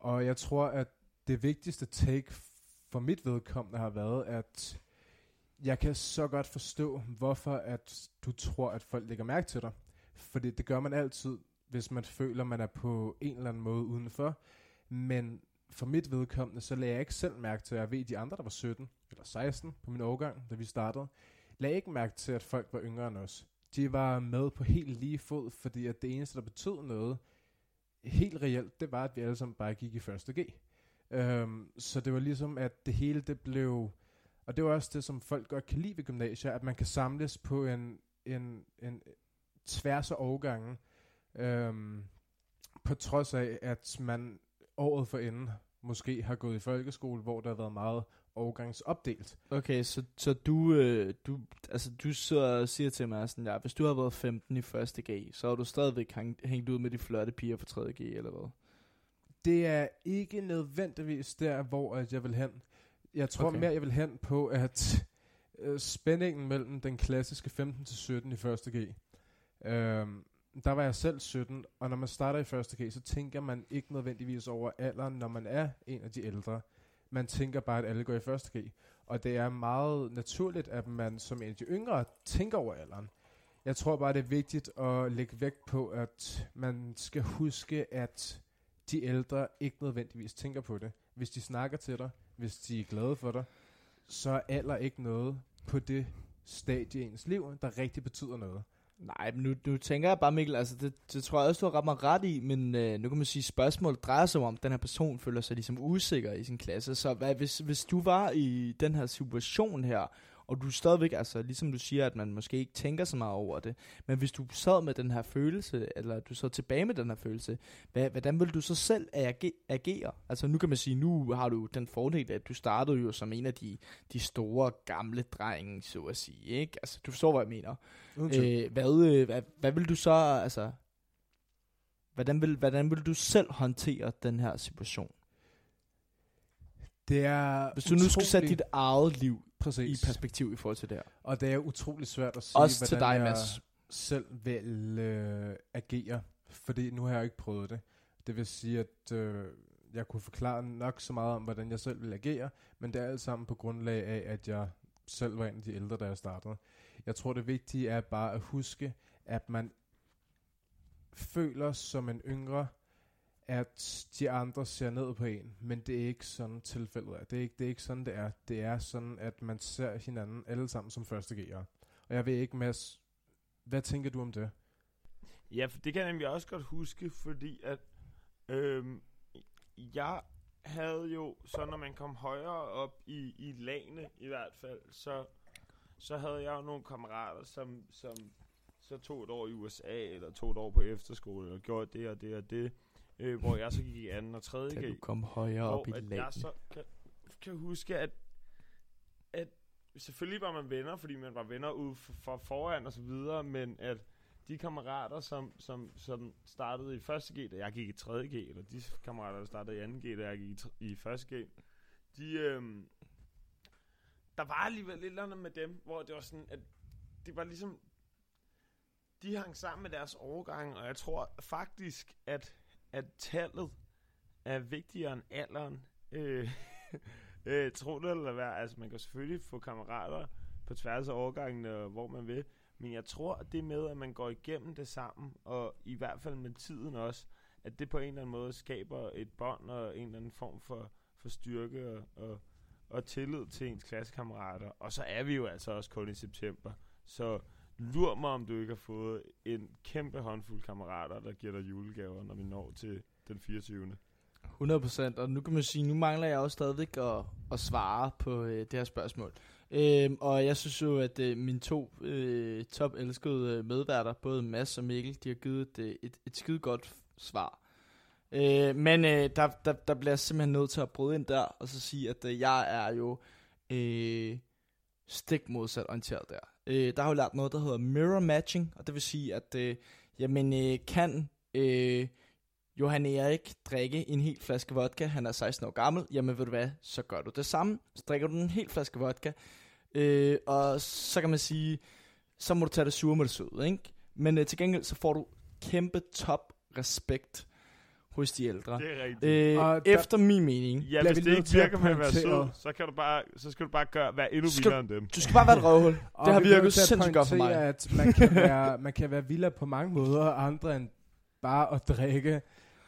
Speaker 4: Og jeg tror, at det vigtigste take for mit vedkommende har været, at jeg kan så godt forstå, hvorfor at du tror, at folk lægger mærke til dig. Fordi det gør man altid, hvis man føler, man er på en eller anden måde udenfor. Men for mit vedkommende, så lagde jeg ikke selv mærke til, at jeg ved, de andre, der var 17 eller 16 på min årgang, da vi startede, lagde ikke mærke til, at folk var yngre end os. De var med på helt lige fod, fordi at det eneste, der betød noget, helt reelt, det var, at vi alle sammen bare gik i første G. Øhm, så det var ligesom, at det hele det blev... Og det var også det, som folk godt kan lide ved gymnasier, at man kan samles på en, en, en tværs af årgangen, um, på trods af, at man året forinden måske har gået i folkeskole, hvor der har været meget årgangsopdelt.
Speaker 3: Okay, så, så du, øh, du, altså, du sidder og siger til mig sådan, ja, hvis du har været 15 i første G, så har du stadigvæk hængt, hængt ud med de flotte piger fra 3. G, eller hvad?
Speaker 4: Det er ikke nødvendigvis der, hvor at jeg vil hen. Jeg tror
Speaker 3: Okay.
Speaker 4: mere, jeg vil hen på, at øh, spændingen mellem den klassiske 15 til 17 i første G, øhm, der var jeg selv 17, og når man starter i første G, så tænker man ikke nødvendigvis over alderen, når man er en af de ældre. Man tænker bare, at alle går i første G. Og det er meget naturligt, at man som en af de yngre tænker over alderen. Jeg tror bare, det er vigtigt at lægge vægt på, at man skal huske, at de ældre ikke nødvendigvis tænker på det. Hvis de snakker til dig, hvis de er glade for dig, så er alder ikke noget på det stadie i ens liv, der rigtig betyder noget.
Speaker 3: Nej, men nu, nu tænker jeg bare, Mikkel, altså det, det tror jeg også, du har ret mig ret i, men øh, nu kan man sige, at spørgsmålet drejer sig om, at den her person føler sig ligesom usikker i sin klasse. Så hvad, hvis, hvis du var i den her situation her, og du stadigvæk, altså ligesom du siger, at man måske ikke tænker så meget over det, men hvis du sad med den her følelse, eller du sad tilbage med den her følelse, hvad, hvordan vil du så selv age- agere? Altså nu kan man sige, nu har du den fordel, at du startede jo som en af de, de store gamle drenge, så at sige, ikke? Altså du forstår, hvad jeg mener. Øh, hvad, øh, hvad, hvad vil du så, altså, hvordan vil, hvordan vil du selv håndtere den her situation?
Speaker 4: det er
Speaker 3: Hvis du nu skulle sætte
Speaker 4: utrolig-
Speaker 3: dit eget liv
Speaker 4: præcis.
Speaker 3: i perspektiv i forhold til det her.
Speaker 4: Og det er utrolig svært at sige,
Speaker 3: Også til
Speaker 4: hvordan
Speaker 3: dig,
Speaker 4: jeg
Speaker 3: Mads.
Speaker 4: selv vil øh, agere, fordi nu har jeg ikke prøvet det. Det vil sige, at øh, jeg kunne forklare nok så meget om, hvordan jeg selv vil agere, men det er alt sammen på grundlag af, at jeg selv var en af de ældre, da jeg startede. Jeg tror, det vigtige er bare at huske, at man føler som en yngre, at de andre ser ned på en, men det er ikke sådan tilfældet er. Det er ikke, det er ikke sådan, det er. Det er sådan, at man ser hinanden alle sammen som første G'ere. Og jeg ved ikke, Mads, hvad tænker du om det?
Speaker 2: Ja, for det kan jeg nemlig også godt huske, fordi at øhm, jeg havde jo, så når man kom højere op i, i lagene i hvert fald, så, så havde jeg jo nogle kammerater, som, som, så tog et år i USA, eller tog et år på efterskole, og gjorde det og det og det, øh, hvor jeg så gik i anden og tredje G.
Speaker 3: du kom højere op i
Speaker 2: at jeg
Speaker 3: lagen.
Speaker 2: så kan, kan huske, at, at selvfølgelig var man venner, fordi man var venner ude for foran og så videre, men at de kammerater, som, som, som startede i første G, da jeg gik i 3. G, eller de kammerater, der startede i 2. G, da jeg gik i første G, de, øhm, der var alligevel lidt eller andet med dem, hvor det var sådan, at det var ligesom, de hang sammen med deres overgang, og jeg tror faktisk, at, at tallet er vigtigere end alderen. Øh, øh, tro det eller hvad, altså man kan selvfølgelig få kammerater på tværs af overgangene, og hvor man vil, men jeg tror, at det med, at man går igennem det sammen, og i hvert fald med tiden også, at det på en eller anden måde skaber et bånd og en eller anden form for, for styrke og, og, og tillid til ens klassekammerater. Og så er vi jo altså også kun i september. Så lur mig, om du ikke har fået en kæmpe håndfuld kammerater, der giver dig julegaver, når vi når til den 24.
Speaker 3: 100%, og nu kan man sige, nu mangler jeg også stadigvæk at, at svare på øh, det her spørgsmål. Øhm, og jeg synes jo, at øh, mine to øh, top elskede øh, medværter, både Mads og Mikkel, de har givet et, øh, et, et skide godt svar. Øh, men øh, der, der, der bliver jeg simpelthen nødt til at bryde ind der, og så sige, at øh, jeg er jo øh, stik modsat orienteret der. Øh, der har jo lært noget, der hedder mirror matching, og det vil sige, at øh, jamen, øh, kan... Øh, Johan Erik drikke en hel flaske vodka, han er 16 år gammel, jamen ved du hvad, så gør du det samme. Så drikker du en hel flaske vodka, øh, og så kan man sige, så må du tage det sure med det søde, ikke? Men øh, til gengæld, så får du kæmpe top respekt hos de ældre.
Speaker 2: Det er rigtigt.
Speaker 3: Øh,
Speaker 4: Og der-
Speaker 3: efter min mening,
Speaker 2: Ja, hvis
Speaker 4: vi
Speaker 2: det ikke virker med at være sød, så, kan du bare, så skal du bare gøre, være endnu
Speaker 3: Skal-
Speaker 2: vildere end dem.
Speaker 3: du skal bare være et røvhul. Det har virket
Speaker 4: nødt til at
Speaker 3: sindssygt godt for mig.
Speaker 4: at man kan være, man kan være vildere på mange måder, andre end bare at drikke.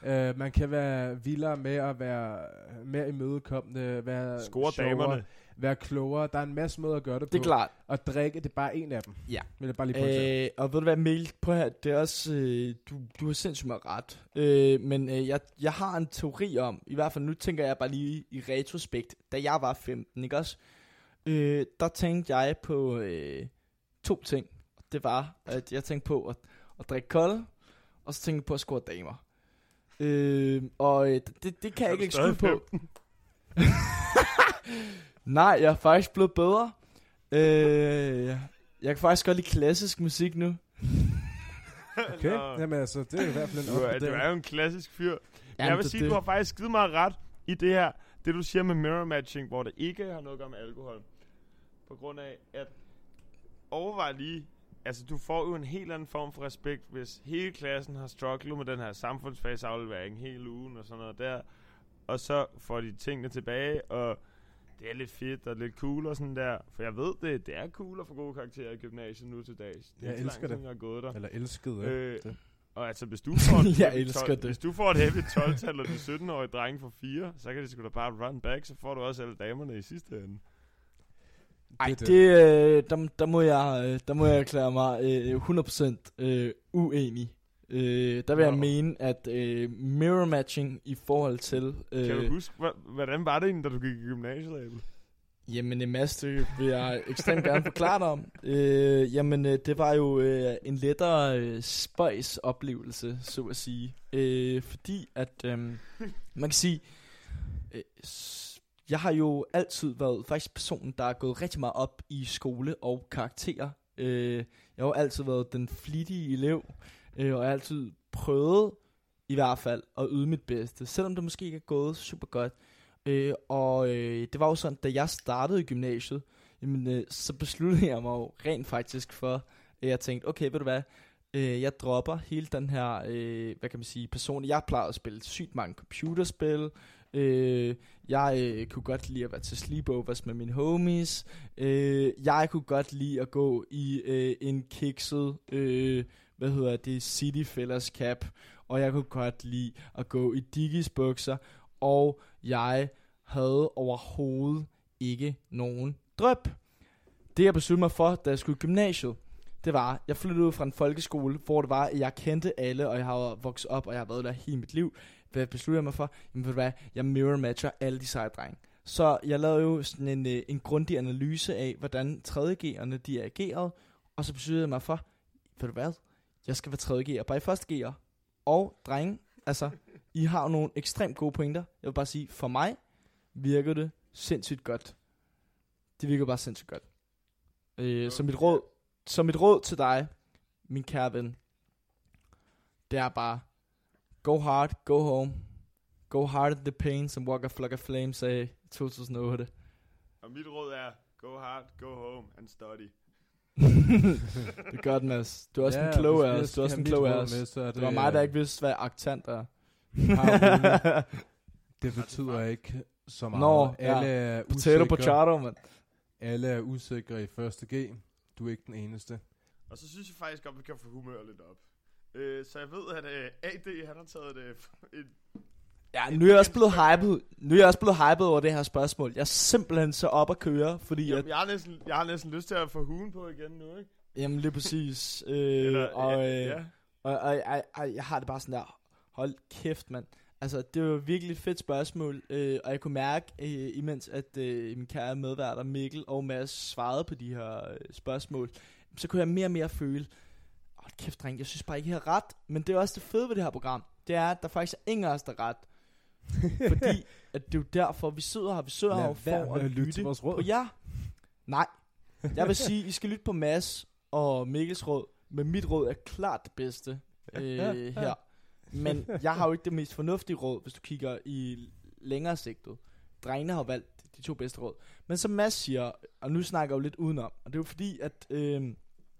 Speaker 4: Uh, man kan være vildere med at være mere imødekommende, være
Speaker 2: Score
Speaker 4: sjovere,
Speaker 2: damerne.
Speaker 4: Være klogere. Der er en masse måder at gøre det,
Speaker 3: Det er
Speaker 4: på.
Speaker 3: klart.
Speaker 4: Og drikke, det er bare en af dem.
Speaker 3: Ja.
Speaker 4: Vil jeg bare lige pointere.
Speaker 3: Øh, og ved du hvad, Mikkel, på her, det er også, øh, du, du har sindssygt meget ret. Øh, men øh, jeg, jeg har en teori om, i hvert fald nu tænker jeg bare lige i retrospekt, da jeg var 15, ikke også? Øh, der tænkte jeg på øh, to ting. Det var, at jeg tænkte på at, at drikke kold, og så tænkte jeg på at score damer. Øh, og øh, det, det kan jeg
Speaker 2: Er
Speaker 3: ikke
Speaker 2: stadig
Speaker 3: på. Nej, jeg er faktisk blevet bedre. Øh, jeg kan faktisk godt lide klassisk musik nu.
Speaker 4: Okay,
Speaker 2: Nå.
Speaker 4: jamen altså, det er i hvert fald en
Speaker 2: Du er, du er jo en klassisk fyr. Jamen, jeg vil
Speaker 3: det-
Speaker 2: sige,
Speaker 3: det-
Speaker 2: du har faktisk skide meget ret i det her. Det du siger med mirror matching, hvor det ikke har noget at gøre med alkohol. På grund af, at overvej lige, altså du får jo en helt anden form for respekt, hvis hele klassen har strugglet med den her samfundsfagsaflevering hele ugen og sådan noget der. Og så får de tingene tilbage, og det er lidt fedt og lidt cool og sådan der. For jeg ved det, det er cool at få gode karakterer i gymnasiet nu til dags. Det er
Speaker 4: Jeg elsker
Speaker 2: lang tid,
Speaker 4: det.
Speaker 2: jeg har gået der.
Speaker 4: Eller elskede,
Speaker 2: Øh,
Speaker 4: øh, det.
Speaker 2: Og altså, hvis du får et
Speaker 3: Jeg elsker
Speaker 2: 12,
Speaker 3: det.
Speaker 2: Hvis du får et heavy 12-tal, og de 17-årige drenge får 4, så kan de sgu da bare run back, så får du også alle damerne i sidste ende.
Speaker 3: Ej,
Speaker 4: Det
Speaker 3: det, det øh, der, der, må jeg, øh, der må jeg erklære mig øh, 100% øh, uenig. Øh, der vil jeg
Speaker 2: Nå.
Speaker 3: mene, at øh, mirror matching i forhold til... Øh,
Speaker 2: Kan du huske, hvordan var det egentlig, da du gik i gymnasiet, Abel?
Speaker 3: Jamen en masse, det vil jeg ekstremt gerne forklare dig om. Øh, jamen øh, det var jo øh, en lettere øh, spøjs oplevelse, så at sige. Øh, fordi at, øh, man kan sige, øh, jeg har jo altid været faktisk personen, der er gået rigtig meget op i skole og karakterer. Øh, jeg har jo altid været den flittige elev, øh, og jeg har altid prøvet i hvert fald at yde mit bedste, selvom det måske ikke er gået super godt. Øh, og øh, det var jo sådan, da jeg startede i gymnasiet, jamen, øh, så besluttede jeg mig jo rent faktisk for, at jeg tænkte, okay, ved du hvad, øh, jeg dropper hele den her, øh, hvad kan man sige, person. Jeg plejede at spille sygt mange computerspil. Øh, jeg øh, kunne godt lide at være til sleepovers med mine homies. Øh, jeg kunne godt lide at gå i øh, en kikset, øh, hvad hedder det, City Fellers cap. Og jeg kunne godt lide at gå i Digis bukser. Og jeg havde overhovedet ikke nogen drøb. Det jeg besluttede mig for, da jeg skulle i gymnasiet, det var, jeg flyttede ud fra en folkeskole, hvor det var, at jeg kendte alle, og jeg har vokset op, og jeg har været der hele mit liv. Hvad besluttede jeg mig for? Jamen ved du hvad, jeg mirror matcher alle de seje drenge. Så jeg lavede jo sådan en, øh, en grundig analyse af, hvordan 3.G'erne de agerede, og så besluttede jeg mig for, ved du hvad, jeg skal være tredje gear, bare i første gear. Og drenge, altså, I har jo nogle ekstremt gode pointer. Jeg vil bare sige, for mig virker det sindssygt godt. Det virker bare sindssygt godt. Øh, så mit råd, så mit råd til dig, min kære ven, det er bare, go hard, go home. Go hard at the pain, som Walker Flock of Flame sagde i 2008.
Speaker 2: Og mit råd er, go hard, go home and study.
Speaker 3: det er godt, Mads. Du er også
Speaker 4: Ja,
Speaker 3: en klog af os. Du er også en klog af os.
Speaker 4: med, så er
Speaker 3: Det var mig, der ikke vidste, hvad accent er.
Speaker 4: Det betyder ikke så meget.
Speaker 3: Nå, ja.
Speaker 4: alle, er
Speaker 3: Potato
Speaker 4: usikre,
Speaker 3: potato, mand.
Speaker 4: alle er usikre i første G. Du er ikke den eneste.
Speaker 2: Og så synes jeg faktisk godt, vi kan få humør lidt op. Øh, så jeg ved, at øh, AD, han har taget øh, et...
Speaker 3: Ja, nu er jeg også blevet hyped. Nu er jeg også blevet hyped over det her spørgsmål. Jeg er simpelthen så op at køre, fordi at,
Speaker 2: Jamen, jeg, har næsten, jeg har næsten lyst til at få hugen på igen nu, ikke?
Speaker 3: jamen lige præcis. Øh,
Speaker 2: Eller,
Speaker 3: og, øh,
Speaker 2: ja, ja.
Speaker 3: Og, og, og, og jeg har det bare sådan der, hold kæft, mand. Altså, det var virkelig et fedt spørgsmål, øh, og jeg kunne mærke, øh, imens at øh, min kære medværter Mikkel og Mads svarede på de her øh, spørgsmål, så kunne jeg mere og mere føle, hold kæft, dreng, jeg synes bare ikke, I har ret. Men det er også det fede ved det her program, det er, at der faktisk er ingen af os, der ret. Fordi at det er jo derfor, vi sidder her, vi sidder her for at
Speaker 4: at lytte
Speaker 3: lytte
Speaker 4: til vores råd.
Speaker 3: på jer. Nej, jeg vil sige, I skal lytte på Mads og Mikkels råd, men mit råd er klart det bedste øh, her. Men jeg har jo ikke det mest fornuftige råd, hvis du kigger i længere sigtet. Drengene har valgt de to bedste råd. Men som Mads siger, og nu snakker jeg jo lidt udenom, og det er jo fordi, at øh,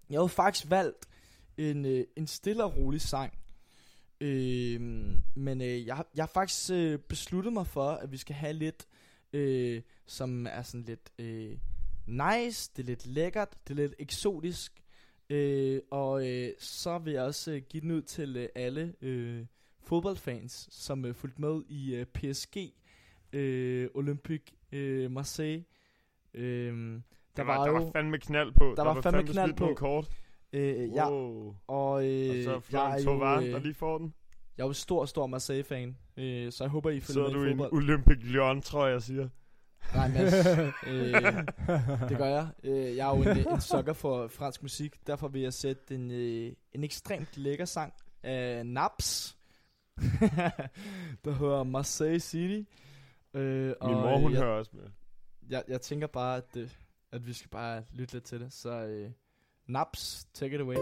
Speaker 3: jeg har faktisk valgt en, øh, en stille og rolig sang. Øh, men øh, jeg, jeg har faktisk øh, besluttet mig for, at vi skal have lidt, øh, som er sådan lidt øh, nice, det er lidt lækkert, det er lidt eksotisk. Øh, og øh, så vil jeg også øh, give den ud til øh, alle øh, fodboldfans, som øh, fulgte med i øh, PSG øh, Olympique øh, Marseille. Øh, der,
Speaker 2: Der,
Speaker 3: var,
Speaker 2: var, der
Speaker 3: jo,
Speaker 2: var fandme knald på. Der,
Speaker 3: var fandme knald
Speaker 2: smidt nogle
Speaker 3: på.
Speaker 2: Kort.
Speaker 3: Øh, ja,
Speaker 2: Wow.
Speaker 3: og, øh,
Speaker 2: Og så Florian
Speaker 3: er
Speaker 2: Tovar,
Speaker 3: jo,
Speaker 2: der
Speaker 3: øh,
Speaker 2: lige får den.
Speaker 3: jeg er jo stor, stor Marseille-fan, øh, så jeg håber, I følger
Speaker 2: Sidder
Speaker 3: med
Speaker 2: du
Speaker 3: i
Speaker 2: i en
Speaker 3: fodbold.
Speaker 2: Olympic Lyon, tror jeg, siger.
Speaker 3: Nej, Mads. øh, det gør jeg. Øh, jeg er jo en, en sukker for fransk musik. Derfor vil jeg sætte en, øh, en ekstremt lækker sang af Naps. der hedder Marseille City. Øh,
Speaker 2: Min
Speaker 3: og,
Speaker 2: mor, hun
Speaker 3: jeg,
Speaker 2: hører også med.
Speaker 3: jeg, jeg tænker bare, at, øh, at vi skal bare lytte lidt til det. Så øh, Naps, take it away.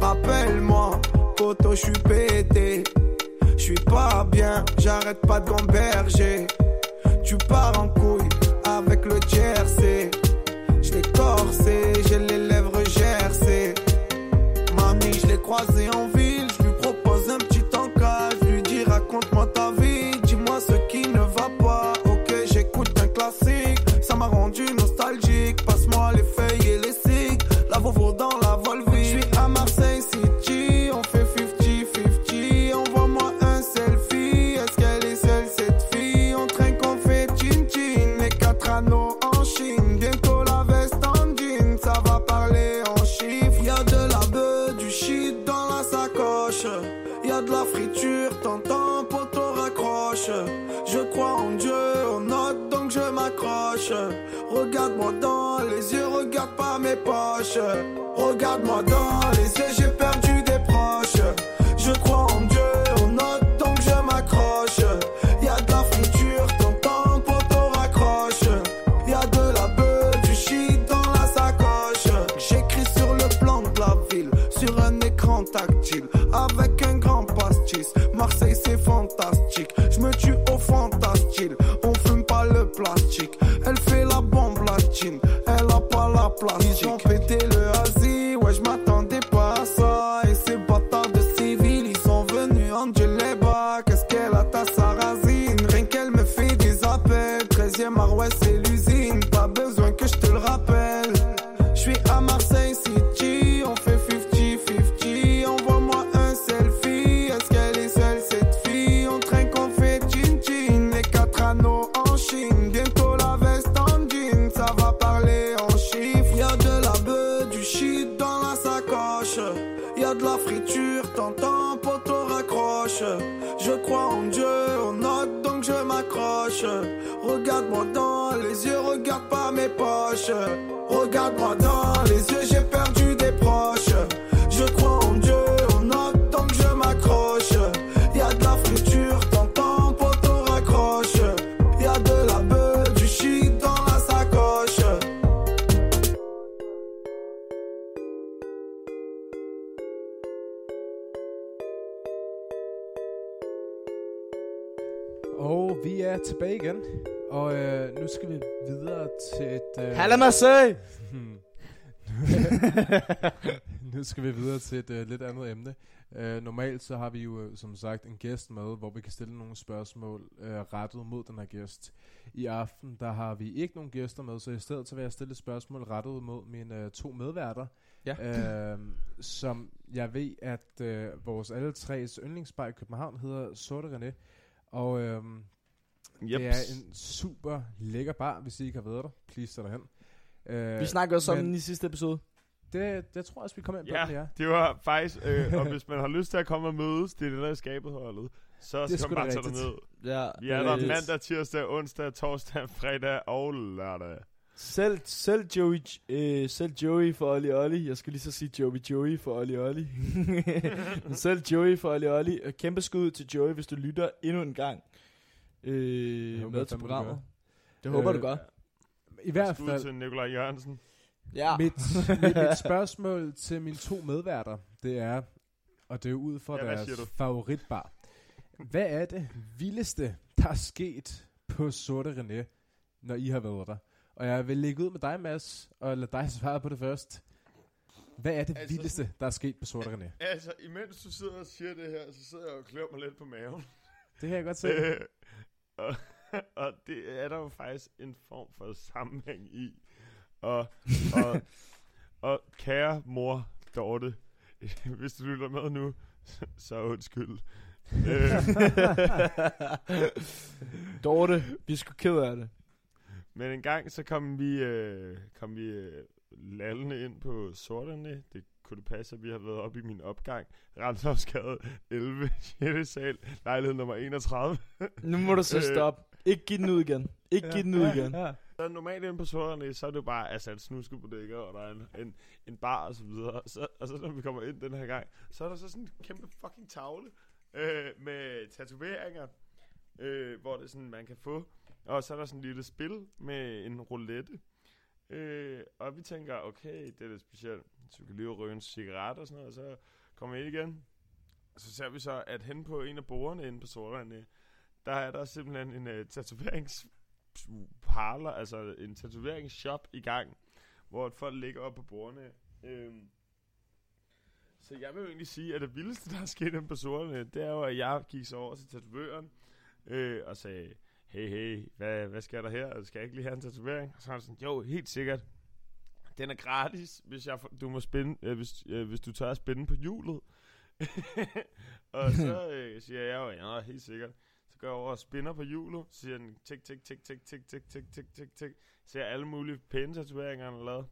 Speaker 6: Rappelle-moi, poto, je suis pété. Je suis pas bien, j'arrête pas de gamberger. Tu pars en couille Je crois en Dieu, on note donc je m'accroche. Regarde-moi dans les yeux, regarde pas mes poches. Regarde-moi dans les yeux, j'ai perdu des proches. Je crois en
Speaker 4: Og vi er tilbage igen. Og øh, nu skal vi videre til et... Øh,
Speaker 3: Hallo Marseille!
Speaker 4: nu skal vi videre til et øh, lidt andet emne. Øh, normalt så har vi jo øh, som sagt en gæst med, hvor vi kan stille nogle spørgsmål øh, rettet mod den her gæst. I aften der har vi ikke nogen gæster med, så i stedet så vil jeg stille et spørgsmål rettet mod mine øh, to medværter.
Speaker 3: Ja.
Speaker 4: Øh, som jeg ved, at øh, vores alle tres yndlingsbar i København hedder Sorte René. Og øh,
Speaker 2: Yep.
Speaker 4: det er en super lækker bar, hvis I ikke har været der. Please tag derhen. Øh,
Speaker 3: Vi snakker også om den i sidste episode.
Speaker 4: det, det tror jeg også, vi kommer ind på.
Speaker 2: Ja,
Speaker 4: den, ja.
Speaker 2: det var faktisk, øh, og hvis man har lyst til at komme og mødes, det er det der er skabet holdet, så
Speaker 4: Det
Speaker 2: skal man bare tage ned.
Speaker 3: Ja,
Speaker 2: Vi er der mandag, tirsdag, onsdag, torsdag, fredag og lørdag.
Speaker 3: Selv, selv, Joey, øh, selv Joey for Olli Olli. Jeg skulle lige så sige Joey Joey for Olli Olli. Selv Joey for Olli Olli. Og kæmpe skud til Joey, hvis du lytter endnu en gang øh,
Speaker 4: håber
Speaker 3: med til programmet. Det håber
Speaker 4: Øh,
Speaker 3: du gør.
Speaker 4: I hvert
Speaker 2: Skud
Speaker 4: fald,
Speaker 2: til Nikolaj Jørgensen.
Speaker 3: Ja.
Speaker 4: mit, mit, mit spørgsmål til mine to medværter, det er, og det er jo ud fra
Speaker 2: Ja,
Speaker 4: deres favoritbar. Hvad er det vildeste, der er sket på Sorte René, når I har været der? Og jeg vil lægge ud med dig, Mads, og lade dig svare på det først. Hvad er det
Speaker 2: Altså,
Speaker 4: vildeste, der er sket på Sorte René?
Speaker 2: Altså, imens du sidder og siger det her, så sidder jeg og klør mig lidt på maven.
Speaker 4: Det kan jeg godt se.
Speaker 2: Øh, og, og det er der jo faktisk en form for sammenhæng i. Og, og, og kære mor Dorte, hvis du lytter med nu, så, så undskyld. øh,
Speaker 3: Dorte, vi er sgu ked af det.
Speaker 2: Men en gang så kom vi, øh, kom vi øh, lallende ind på sorterne. Det kunne det passe, at vi har været oppe i min opgang. Ramshavsgade 11, 6. sal, lejlighed nummer 31.
Speaker 3: Nu må du så
Speaker 2: Øh.
Speaker 3: stoppe. Ikke give den ud igen. Ikke give den ud igen.
Speaker 4: Ja.
Speaker 2: Så normalt inde på sorterne, så er det jo bare altså et snuskebodega, og der er en, en, en bar og så videre. Så, og så når vi kommer ind den her gang, så er der så sådan en kæmpe fucking tavle øh, med tatoveringer, øh, hvor det sådan, man kan få. Og så er der sådan et lille spil med en roulette. Øh, og vi tænker, okay, det er lidt specielt. Så vi kan lige ryge en cigaret og sådan noget, og så kommer vi ind igen. Så ser vi så, at hen på en af bordene inde på sorterne, der er der simpelthen en øh, uh, tatoverings parlor, altså en tatoveringsshop i gang, hvor folk ligger op på bordene. Øhm, så jeg vil jo egentlig sige, at det vildeste, der er sket inde på sorterne, det er jo, at jeg gik så over til tatovøren øh, og sagde, hey, hey, hvad, hvad skal der her? Skal jeg ikke lige have en tatovering? Og så er han sådan, jo, helt sikkert. Den er gratis, hvis jeg du må spænde, øh, hvis, øh, hvis du tør at spænde på hjulet. og så øh, siger jeg jo, ja, helt sikkert. Så går jeg over og spinner på hjulet, så siger den tik, tik, tik, tik, tik, tik, tik, tik, tik, tik. Ser alle mulige pæne tatoveringer, han har lavet.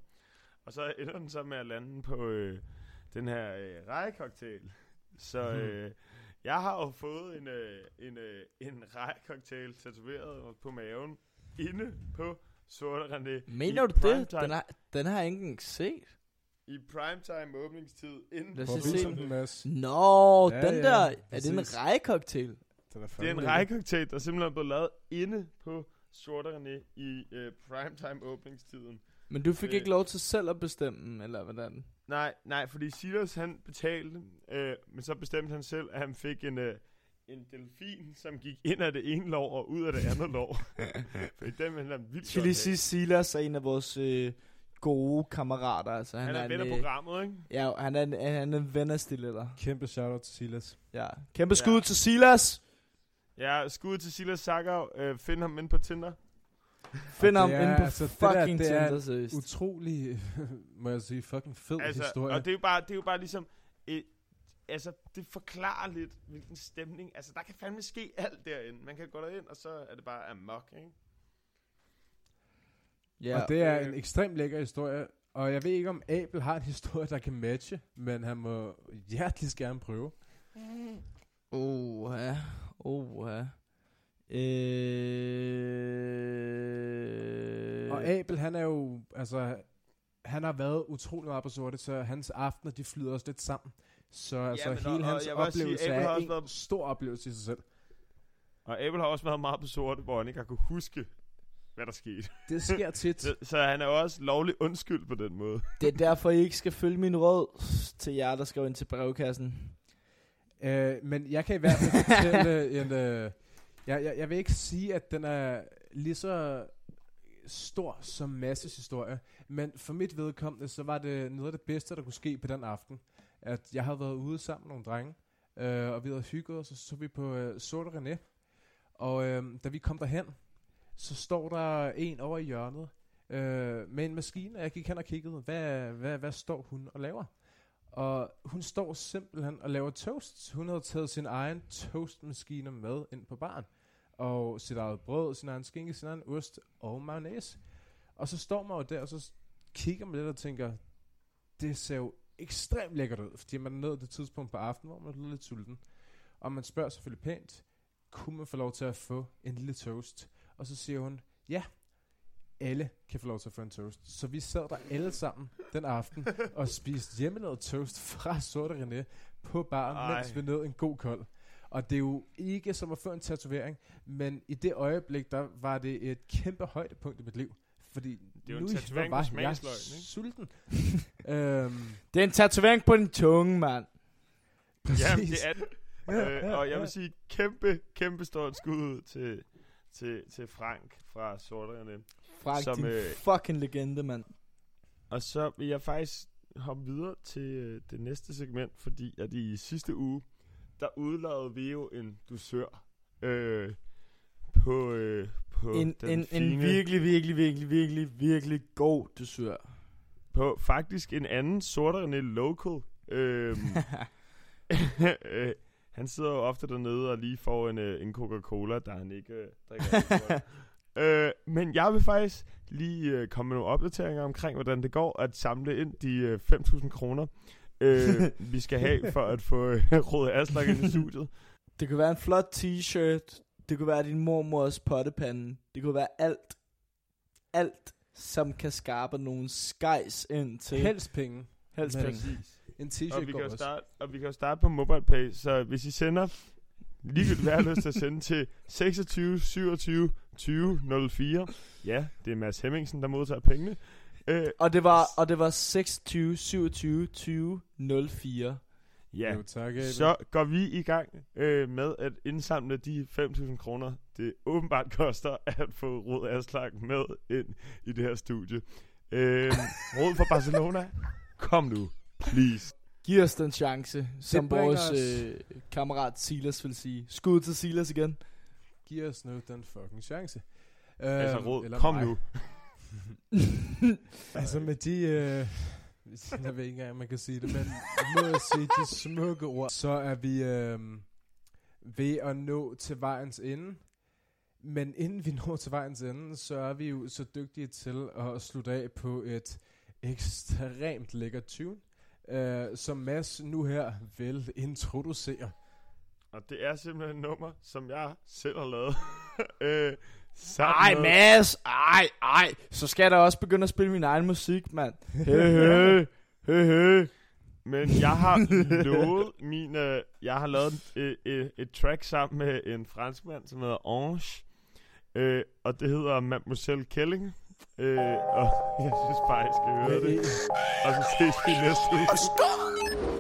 Speaker 2: Og så ender den så med at lande på øh, den her øh, rejecocktail. Så øh, jeg har jo fået en, øh, en, øh, en rejecocktail tatoveret på maven, inde på Sorte René.
Speaker 3: Mener du det? Den har, den har jeg ikke engang set.
Speaker 2: I primetime åbningstid, inde
Speaker 3: Lad os
Speaker 2: på
Speaker 3: se
Speaker 4: viser den, Mads?
Speaker 3: Nå,
Speaker 4: Ja,
Speaker 3: den
Speaker 4: ja,
Speaker 3: der, er det en
Speaker 4: er,
Speaker 2: Det er en
Speaker 4: lækker.
Speaker 2: rejecocktail, der simpelthen er blevet lavet inde på Sorte René i øh, primetime åbningstiden.
Speaker 3: Men du fik
Speaker 2: Øh.
Speaker 3: ikke lov til selv at bestemme, eller hvordan?
Speaker 2: Nej, nej, fordi Silas han betalte, øh, men så bestemte han selv, at han fik en, øh, en delfin, som gik ind af det ene lov og ud af det andet lov. fordi den vil han vildt
Speaker 3: Skal lige sige, Silas er en af vores øh, gode kammerater. Altså, han,
Speaker 2: Han er
Speaker 3: en,
Speaker 2: ven af
Speaker 3: øh,
Speaker 2: programmet, ikke?
Speaker 3: Ja, han er en, han er en ven af Stilletter.
Speaker 4: Kæmpe shout-out til Silas.
Speaker 3: Ja. Kæmpe skud
Speaker 2: Ja.
Speaker 3: ja. til Silas.
Speaker 2: Ja, skud til Silas Sager. Øh, find ham ind på Tinder.
Speaker 3: Find ham
Speaker 4: det er-
Speaker 3: inde på
Speaker 4: altså, det der,
Speaker 3: fucking
Speaker 4: det er
Speaker 3: Tinder, seriøst.
Speaker 4: Utrolig, må jeg sige, fucking fed
Speaker 2: Altså,
Speaker 4: historie.
Speaker 2: og det er jo bare, det er jo bare ligesom... Øh, altså, det forklarer lidt, hvilken stemning... Altså, der kan fandme ske alt derinde. Man kan gå derind, og så er det bare amok, ikke?
Speaker 3: Ja.
Speaker 4: Og det er
Speaker 2: øh,
Speaker 4: en ekstremt lækker historie. Og jeg ved ikke, om Abel har en historie, der kan matche, men han må hjerteligt gerne prøve.
Speaker 3: Oha. Oha. Øh...
Speaker 4: Og Abel, han er jo, altså, han har været utrolig meget på sorte, så hans aftener, de flyder også lidt sammen. Så altså,
Speaker 2: men og-
Speaker 4: hele
Speaker 2: og
Speaker 4: hans
Speaker 2: jeg sige,
Speaker 4: oplevelse
Speaker 2: Abel har
Speaker 4: er
Speaker 2: også
Speaker 4: en
Speaker 2: været-
Speaker 4: stor oplevelse i sig selv.
Speaker 2: Og Abel har også været meget på sorte, hvor han ikke har kunne huske, hvad der skete.
Speaker 4: Det sker tit.
Speaker 2: Så, så han er også lovlig undskyld på den måde.
Speaker 3: Det er derfor, I ikke skal følge min råd til jer, der skal ind til brevkassen.
Speaker 4: Øh, men jeg kan i hvert fald fortælle en... Øh, jeg, jeg, jeg vil ikke sige, at den er lige så stor som Masses historie, men for mit vedkommende, så var det noget af det bedste, der kunne ske på den aften. At jeg havde været ude sammen med nogle drenge, øh, og vi havde hygget os, og så så vi på øh, Sorte René. Og øh, da vi kom derhen, så står der en over i hjørnet øh, med en maskine, og jeg gik hen og kiggede, hvad, hvad, hvad står hun og laver? Og hun står simpelthen og laver toast. Hun havde taget sin egen toastmaskine med ind på baren. Og sit eget brød, sin egen skinke, sin egen ost og mayonnaise. Og så står man jo der, og så kigger man lidt og tænker, det ser jo ekstremt lækkert ud, fordi man er nået det tidspunkt på aftenen, hvor man er lidt sulten. Og man spørger selvfølgelig pænt, kunne man få lov til at få en lille toast? Og så siger hun, ja, alle kan få lov til at få en toast. Så vi sad der alle sammen den aften og spiste hjemmelavet toast fra Sorte René på baren,
Speaker 2: Ej.
Speaker 4: mens vi nød en god kold. Og det er jo ikke som at få en tatovering, men i det øjeblik, der var det et kæmpe højdepunkt i mit liv. Fordi
Speaker 2: Det er jo en
Speaker 4: nu
Speaker 2: tatovering på
Speaker 4: var jeg
Speaker 2: smagsløgn, ikke?
Speaker 4: sulten. øhm,
Speaker 3: Det er en tatovering på din tunge, mand.
Speaker 4: præcis.
Speaker 2: Jamen, det er det.
Speaker 4: Ja,
Speaker 2: øh,
Speaker 4: ja,
Speaker 2: og jeg
Speaker 4: ja.
Speaker 2: vil sige kæmpe, kæmpe stort skud ud til, til, til Frank fra Sorterne.
Speaker 3: Frank,
Speaker 2: Som,
Speaker 3: din
Speaker 2: øh,
Speaker 3: fucking legende, mand.
Speaker 2: Og så vil jeg faktisk hoppe videre til øh, det næste segment, fordi at i sidste uge, der udlavede vi jo en dusør øh, på, øh, på
Speaker 3: En,
Speaker 2: den
Speaker 3: en, en
Speaker 2: fine,
Speaker 3: virkelig, virkelig, virkelig, virkelig, virkelig god dusør.
Speaker 2: på faktisk en anden sorterne local. Øh, øh, han sidder jo ofte dernede og lige får en, øh, en Coca-Cola, da han ikke øh, drikker øh, Men jeg vil faktisk lige øh, komme med nogle opdateringer omkring, hvordan det går at samle ind de øh, 5.000 kroner, øh, vi skal have for at få øh, Rode Aslak ind i studiet.
Speaker 3: Det kunne være en flot t-shirt. Det kunne være din mormors pottepande. Det kunne være alt. Alt, som kan skabe nogle skejs ind til.
Speaker 4: Helst penge.
Speaker 3: Helst penge.
Speaker 4: En
Speaker 2: Og
Speaker 4: t-shirt
Speaker 2: vi,
Speaker 4: går
Speaker 2: kan
Speaker 4: også.
Speaker 2: starte, og vi kan jo starte på MobilePay, så hvis I sender ligegyldigt hvad jeg lyst til at sende til 26 27 20 04, ja, det er Mads Hemmingsen, der modtager pengene. Øh,
Speaker 3: Og det var, og det var 26, 27, 20, 04.
Speaker 2: ja,
Speaker 4: Jo, tak, Abel.
Speaker 2: så går vi i gang øh, med at indsamle de 5.000 kroner, det åbenbart koster at få Rod Aslak med ind i det her studie. Øh, Rod fra Barcelona, kom nu, please.
Speaker 3: Giv os den chance, som
Speaker 4: bringer
Speaker 3: vores
Speaker 4: os-
Speaker 3: øh, kammerat Silas vil sige. Skud til Silas igen.
Speaker 4: Giv os nu den fucking chance.
Speaker 2: Altså
Speaker 4: Øhm, eller
Speaker 2: kom
Speaker 4: mig.
Speaker 2: nu.
Speaker 4: Altså med de... Øh, jeg ved ikke engang, om man kan sige det, men må jeg sige de smukke ord, så er vi øh, ved at nå til vejens ende. Men inden vi når til vejens ende, så er vi jo så dygtige til at slutte af på et ekstremt lækkert tune, øh, som Mads nu her vil introducere.
Speaker 2: Og det er simpelthen et nummer, som jeg selv har lavet. øh,
Speaker 3: Ej, Mads! Ej, ej! Så skal da også begynde at spille min egen musik, mand. Hø, hø. Hø, hø.
Speaker 2: Men jeg har lovet min... Øh, jeg har lavet et, et, et track sammen med en franskmand, som hedder Ange. Øh, og det hedder Mademoiselle Kelling. Øh, og jeg synes bare, I skal høre det. Og så ses vi næste uge.